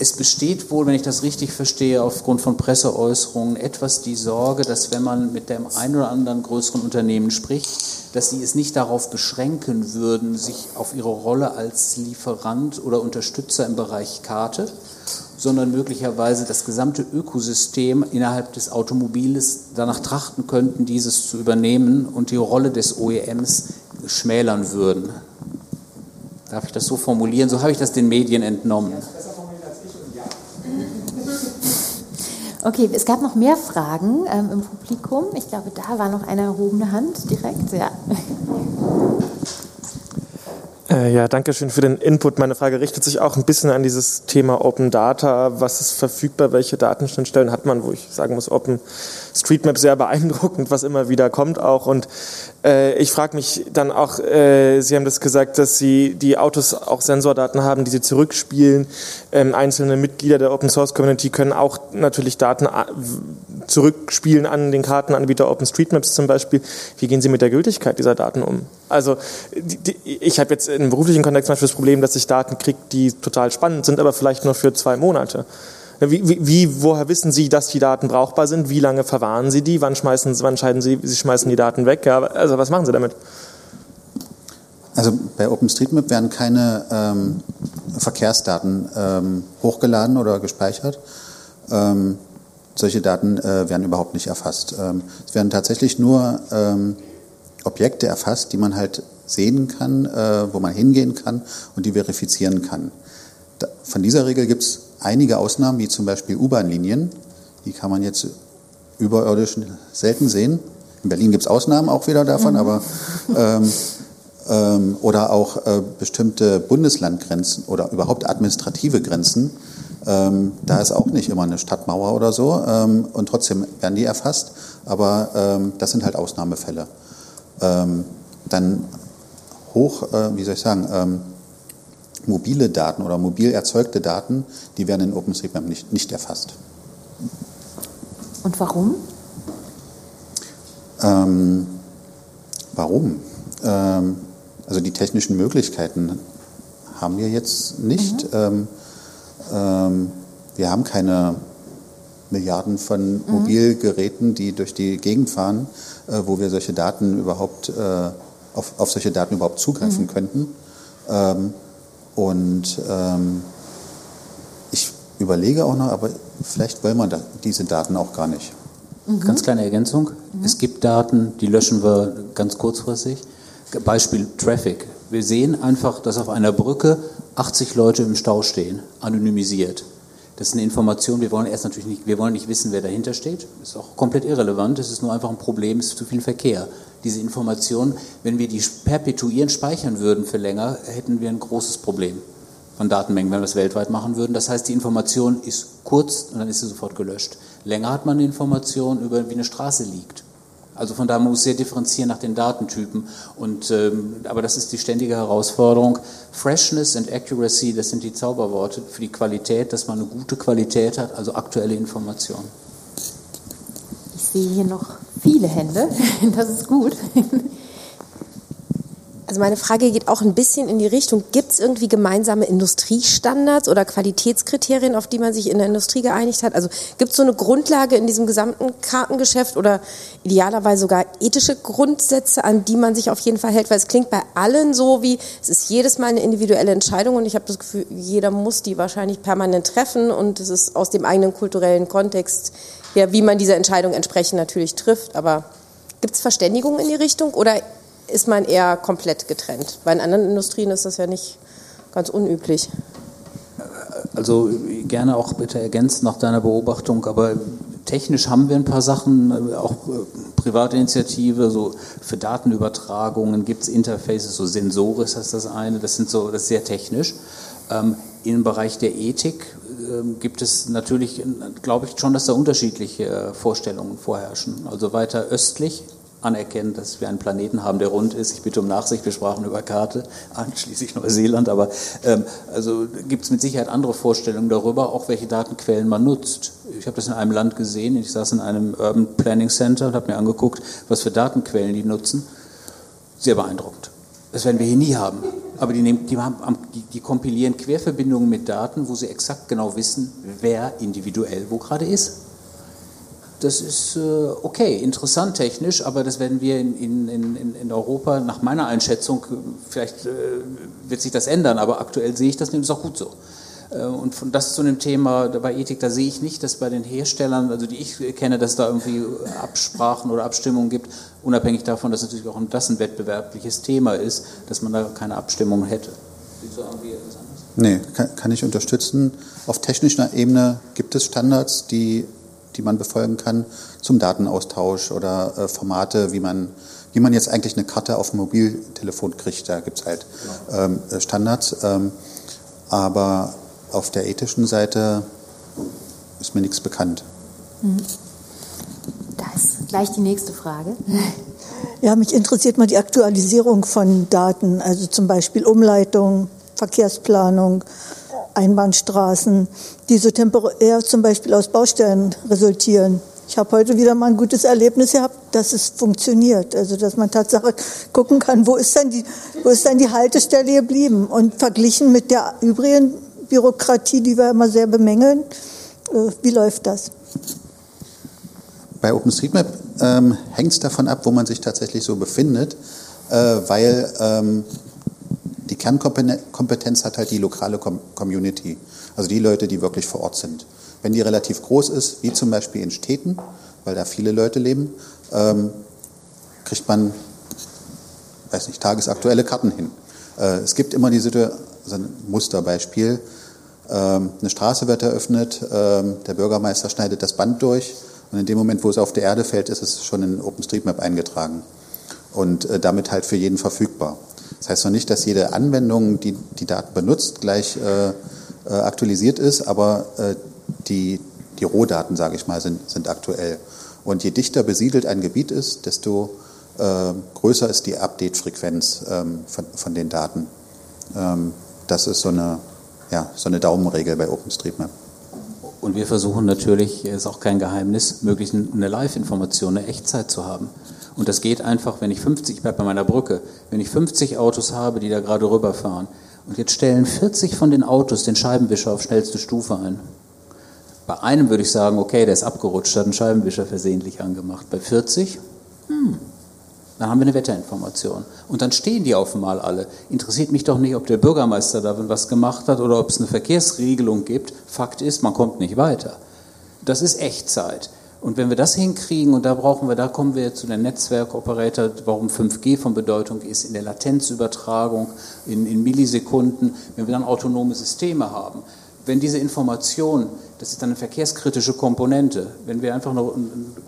es besteht wohl, wenn ich das richtig verstehe, aufgrund von Presseäußerungen etwas die Sorge, dass wenn man mit dem einen oder anderen größeren Unternehmen spricht, dass sie es nicht darauf beschränken würden, sich auf ihre Rolle als Lieferant oder Unterstützer im Bereich Karte, sondern möglicherweise das gesamte Ökosystem innerhalb des Automobiles danach trachten könnten, dieses zu übernehmen und die Rolle des OEMs schmälern würden. Darf ich das so formulieren? So habe ich das den Medien entnommen. Okay, es gab noch mehr Fragen ähm, im Publikum. Ich glaube, da war noch eine erhobene Hand direkt. Ja. Äh, ja, danke schön für den Input. Meine Frage richtet sich auch ein bisschen an dieses Thema Open Data. Was ist verfügbar? Welche Datenschnittstellen hat man? Wo ich sagen muss, Open Streetmap sehr beeindruckend, was immer wieder kommt auch. Und äh, ich frage mich dann auch, äh, Sie haben das gesagt, dass Sie die Autos auch Sensordaten haben, die Sie zurückspielen. Ähm, einzelne Mitglieder der Open Source Community können auch natürlich Daten äh, zurückspielen an den Kartenanbieter OpenStreetMaps zum Beispiel. Wie gehen Sie mit der Gültigkeit dieser Daten um? Also die, die, ich habe jetzt im beruflichen Kontext zum Beispiel das Problem, dass ich Daten kriege, die total spannend sind, aber vielleicht nur für zwei Monate. Wie, wie, woher wissen Sie, dass die Daten brauchbar sind? Wie lange verwahren Sie die? Wann schmeißen, wann scheiden Sie, Sie schmeißen die Daten weg? Ja, also was machen Sie damit? Also bei OpenStreetMap werden keine ähm, Verkehrsdaten ähm, hochgeladen oder gespeichert. Ähm, solche Daten äh, werden überhaupt nicht erfasst. Ähm, es werden tatsächlich nur ähm, Objekte erfasst, die man halt sehen kann, äh, wo man hingehen kann und die verifizieren kann. Da, von dieser Regel gibt es einige Ausnahmen, wie zum Beispiel U-Bahn-Linien. Die kann man jetzt überirdisch selten sehen. In Berlin gibt es Ausnahmen auch wieder davon, mhm. aber ähm, ähm, oder auch äh, bestimmte Bundeslandgrenzen oder überhaupt administrative Grenzen. Ähm, da ist auch nicht immer eine Stadtmauer oder so ähm, und trotzdem werden die erfasst, aber ähm, das sind halt Ausnahmefälle. Ähm, dann hoch, äh, wie soll ich sagen, mobile Daten oder mobil erzeugte Daten, die werden in OpenStreetMap nicht, nicht erfasst. Und warum? Ähm, warum? Ähm, also die technischen Möglichkeiten haben wir jetzt nicht. Mhm. Ähm, ähm wir haben keine Milliarden von mhm. Mobilgeräten, die durch die Gegend fahren, äh, wo wir solche Daten überhaupt äh, auf, auf solche Daten überhaupt zugreifen mhm. könnten. Ähm, und ähm, ich überlege auch noch, aber vielleicht wollen wir da, diese Daten auch gar nicht. Mhm. Ganz kleine Ergänzung. Mhm. Es gibt Daten, die löschen wir ganz kurzfristig. Beispiel Traffic. Wir sehen einfach, dass auf einer Brücke 80 Leute im Stau stehen, anonymisiert. Das ist eine Information, wir wollen erst natürlich nicht, wir wollen nicht wissen, wer dahinter steht. Das ist auch komplett irrelevant, es ist nur einfach ein Problem, es ist zu viel Verkehr. Diese Information, wenn wir die perpetuieren, speichern würden für länger, hätten wir ein großes Problem von Datenmengen, wenn wir es weltweit machen würden. Das heißt, die Information ist kurz und dann ist sie sofort gelöscht. Länger hat man eine Information über, wie eine Straße liegt. Also von daher muss man sehr differenzieren nach den Datentypen. Und, ähm, aber das ist die ständige Herausforderung. Freshness and Accuracy, das sind die Zauberworte für die Qualität, dass man eine gute Qualität hat, also aktuelle Informationen. Sehe hier noch viele Hände. Das ist gut. Also meine Frage geht auch ein bisschen in die Richtung, gibt es irgendwie gemeinsame Industriestandards oder Qualitätskriterien, auf die man sich in der Industrie geeinigt hat? Also gibt es so eine Grundlage in diesem gesamten Kartengeschäft oder idealerweise sogar ethische Grundsätze, an die man sich auf jeden Fall hält? Weil es klingt bei allen so wie, es ist jedes Mal eine individuelle Entscheidung und ich habe das Gefühl, jeder muss die wahrscheinlich permanent treffen und es ist aus dem eigenen kulturellen Kontext, ja, wie man diese Entscheidung entsprechend natürlich trifft. Aber gibt es Verständigung in die Richtung oder ist man eher komplett getrennt. Bei anderen Industrien ist das ja nicht ganz unüblich. Also gerne auch bitte ergänzt nach deiner Beobachtung, aber technisch haben wir ein paar Sachen, auch äh, Privatinitiative, so für Datenübertragungen gibt es Interfaces, so Sensoris heißt das eine, das sind so, das ist sehr technisch. Ähm, Im Bereich der Ethik ähm, gibt es natürlich, glaube ich schon, dass da unterschiedliche äh, Vorstellungen vorherrschen. Also weiter östlich anerkennen, dass wir einen Planeten haben, der rund ist. Ich bitte um Nachsicht, wir sprachen über Karte, einschließlich Neuseeland, aber ähm, also gibt es mit Sicherheit andere Vorstellungen darüber, auch welche Datenquellen man nutzt. Ich habe das in einem Land gesehen, ich saß in einem Urban Planning Center und habe mir angeguckt, was für Datenquellen die nutzen. Sehr beeindruckend. Das werden wir hier nie haben. Aber die, nehmen, die, haben, die, die kompilieren Querverbindungen mit Daten, wo sie exakt genau wissen, wer individuell wo gerade ist das ist äh, okay, interessant technisch, aber das werden wir in, in, in, in Europa nach meiner Einschätzung, vielleicht äh, wird sich das ändern, aber aktuell sehe ich das nämlich auch gut so. Äh, und von das zu einem Thema bei Ethik, da sehe ich nicht, dass bei den Herstellern, also die ich kenne, dass da irgendwie Absprachen oder Abstimmungen gibt, unabhängig davon, dass natürlich auch das ein wettbewerbliches Thema ist, dass man da keine Abstimmung hätte. Siehst du irgendwie etwas anderes? Nee, kann, kann ich unterstützen. Auf technischer Ebene gibt es Standards, die die man befolgen kann, zum Datenaustausch oder äh, Formate, wie man, wie man jetzt eigentlich eine Karte auf dem Mobiltelefon kriegt. Da gibt es halt ähm, Standards. Ähm, aber auf der ethischen Seite ist mir nichts bekannt. Mhm. Da ist gleich die nächste Frage. Ja, mich interessiert mal die Aktualisierung von Daten, also zum Beispiel Umleitung, Verkehrsplanung, Einbahnstraßen, die so temporär zum Beispiel aus Baustellen resultieren. Ich habe heute wieder mal ein gutes Erlebnis gehabt, dass es funktioniert. Also dass man Tatsache gucken kann, wo ist denn die, wo ist denn die Haltestelle geblieben? Und verglichen mit der übrigen Bürokratie, die wir immer sehr bemängeln, äh, wie läuft das? Bei OpenStreetMap ähm, hängt es davon ab, wo man sich tatsächlich so befindet, äh, weil ähm, die Kernkompetenz hat halt die lokale Community, also die Leute, die wirklich vor Ort sind. Wenn die relativ groß ist, wie zum Beispiel in Städten, weil da viele Leute leben, ähm, kriegt man, weiß nicht, tagesaktuelle Karten hin. Äh, es gibt immer die Situation, also ein Musterbeispiel, eine Straße wird eröffnet, ähm, der Bürgermeister schneidet das Band durch und in dem Moment, wo es auf der Erde fällt, ist es schon in OpenStreetMap eingetragen und äh, damit halt für jeden verfügbar. Das heißt noch nicht, dass jede Anwendung, die die Daten benutzt, gleich äh, äh, aktualisiert ist, aber die, die Rohdaten, sage ich mal, sind, sind aktuell. Und je dichter besiedelt ein Gebiet ist, desto äh, größer ist die Update-Frequenz ähm, von, von den Daten. Ähm, das ist so eine, ja, so eine Daumenregel bei OpenStreetMap. Und wir versuchen natürlich, ist auch kein Geheimnis, möglichst eine Live-Information, eine Echtzeit zu haben. Und das geht einfach, wenn ich 50, ich bleibe bei meiner Brücke, wenn ich 50 Autos habe, die da gerade rüberfahren, und jetzt stellen 40 von den Autos den Scheibenwischer auf schnellste Stufe ein. Bei einem würde ich sagen, okay, der ist abgerutscht, hat einen Scheibenwischer versehentlich angemacht. Bei 40, hm, dann haben wir eine Wetterinformation. Und dann stehen die auf einmal alle. Interessiert mich doch nicht, ob der Bürgermeister da was gemacht hat oder ob es eine Verkehrsregelung gibt. Fakt ist, man kommt nicht weiter. Das ist Echtzeit. Und wenn wir das hinkriegen, und da brauchen wir, da kommen wir zu den Netzwerkoperator, warum 5G von Bedeutung ist, in der Latenzübertragung, in, in Millisekunden, wenn wir dann autonome Systeme haben. wenn diese Information, das ist dann eine verkehrskritische Komponente, wenn wir einfach noch,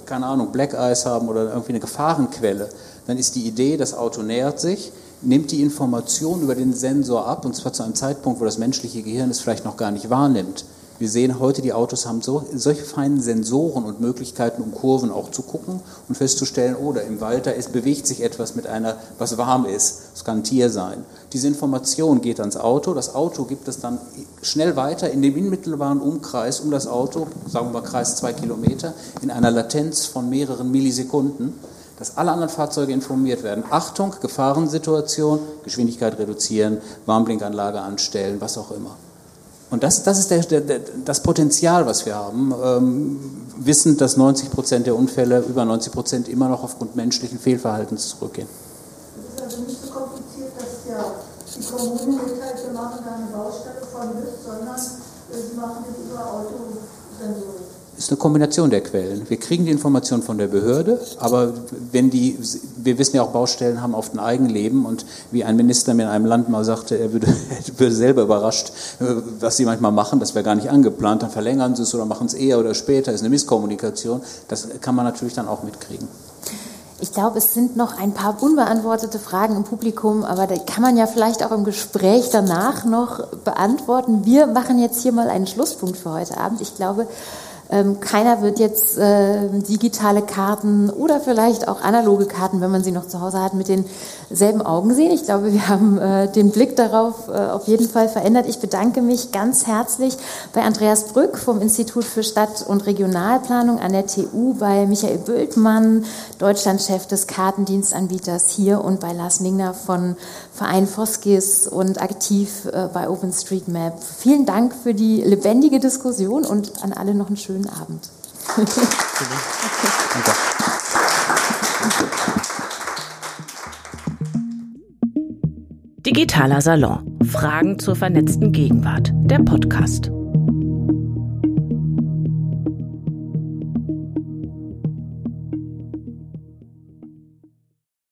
keine Ahnung, Black Eyes haben oder irgendwie eine Gefahrenquelle, dann ist die Idee, das Auto nähert sich, nimmt die Information über den Sensor ab, und zwar zu einem Zeitpunkt, wo das menschliche Gehirn es vielleicht noch gar nicht wahrnimmt. Wir sehen heute, die Autos haben so, solche feinen Sensoren und Möglichkeiten, um Kurven auch zu gucken und festzustellen, oder oh, im Wald da ist, bewegt sich etwas mit einer, was warm ist. Es kann ein Tier sein. Diese Information geht ans Auto. Das Auto gibt es dann schnell weiter in dem unmittelbaren Umkreis um das Auto, sagen wir mal Kreis zwei Kilometer, in einer Latenz von mehreren Millisekunden dass alle anderen Fahrzeuge informiert werden. Achtung, Gefahrensituation, Geschwindigkeit reduzieren, Warnblinkanlage anstellen, was auch immer. Und das, das ist der, der, das Potenzial, was wir haben, ähm, wissend, dass 90 Prozent der Unfälle, über 90 Prozent, immer noch aufgrund menschlichen Fehlverhaltens zurückgehen. Es ist also nicht so kompliziert, dass ja die Kommunen mitteilt, wir machen da eine Baustelle von bis, sondern sie machen das über Autosensoren ist eine Kombination der Quellen. Wir kriegen die Information von der Behörde, aber wenn die, wir wissen ja auch, Baustellen haben oft ein Eigenleben und wie ein Minister mir in einem Land mal sagte, er würde, würde selber überrascht, was sie manchmal machen, das wäre gar nicht angeplant, dann verlängern sie es oder machen es eher oder später, ist eine Misskommunikation. Das kann man natürlich dann auch mitkriegen. Ich glaube, es sind noch ein paar unbeantwortete Fragen im Publikum, aber da kann man ja vielleicht auch im Gespräch danach noch beantworten. Wir machen jetzt hier mal einen Schlusspunkt für heute Abend. Ich glaube, keiner wird jetzt äh, digitale Karten oder vielleicht auch analoge Karten, wenn man sie noch zu Hause hat, mit denselben Augen sehen. Ich glaube, wir haben äh, den Blick darauf äh, auf jeden Fall verändert. Ich bedanke mich ganz herzlich bei Andreas Brück vom Institut für Stadt- und Regionalplanung an der TU, bei Michael Bültmann, Deutschlandchef des Kartendienstanbieters hier und bei Lars Mingner von Verein Foskis und aktiv äh, bei OpenStreetMap. Vielen Dank für die lebendige Diskussion und an alle noch einen schönen Abend. Digitaler Salon. Fragen zur vernetzten Gegenwart. Der Podcast.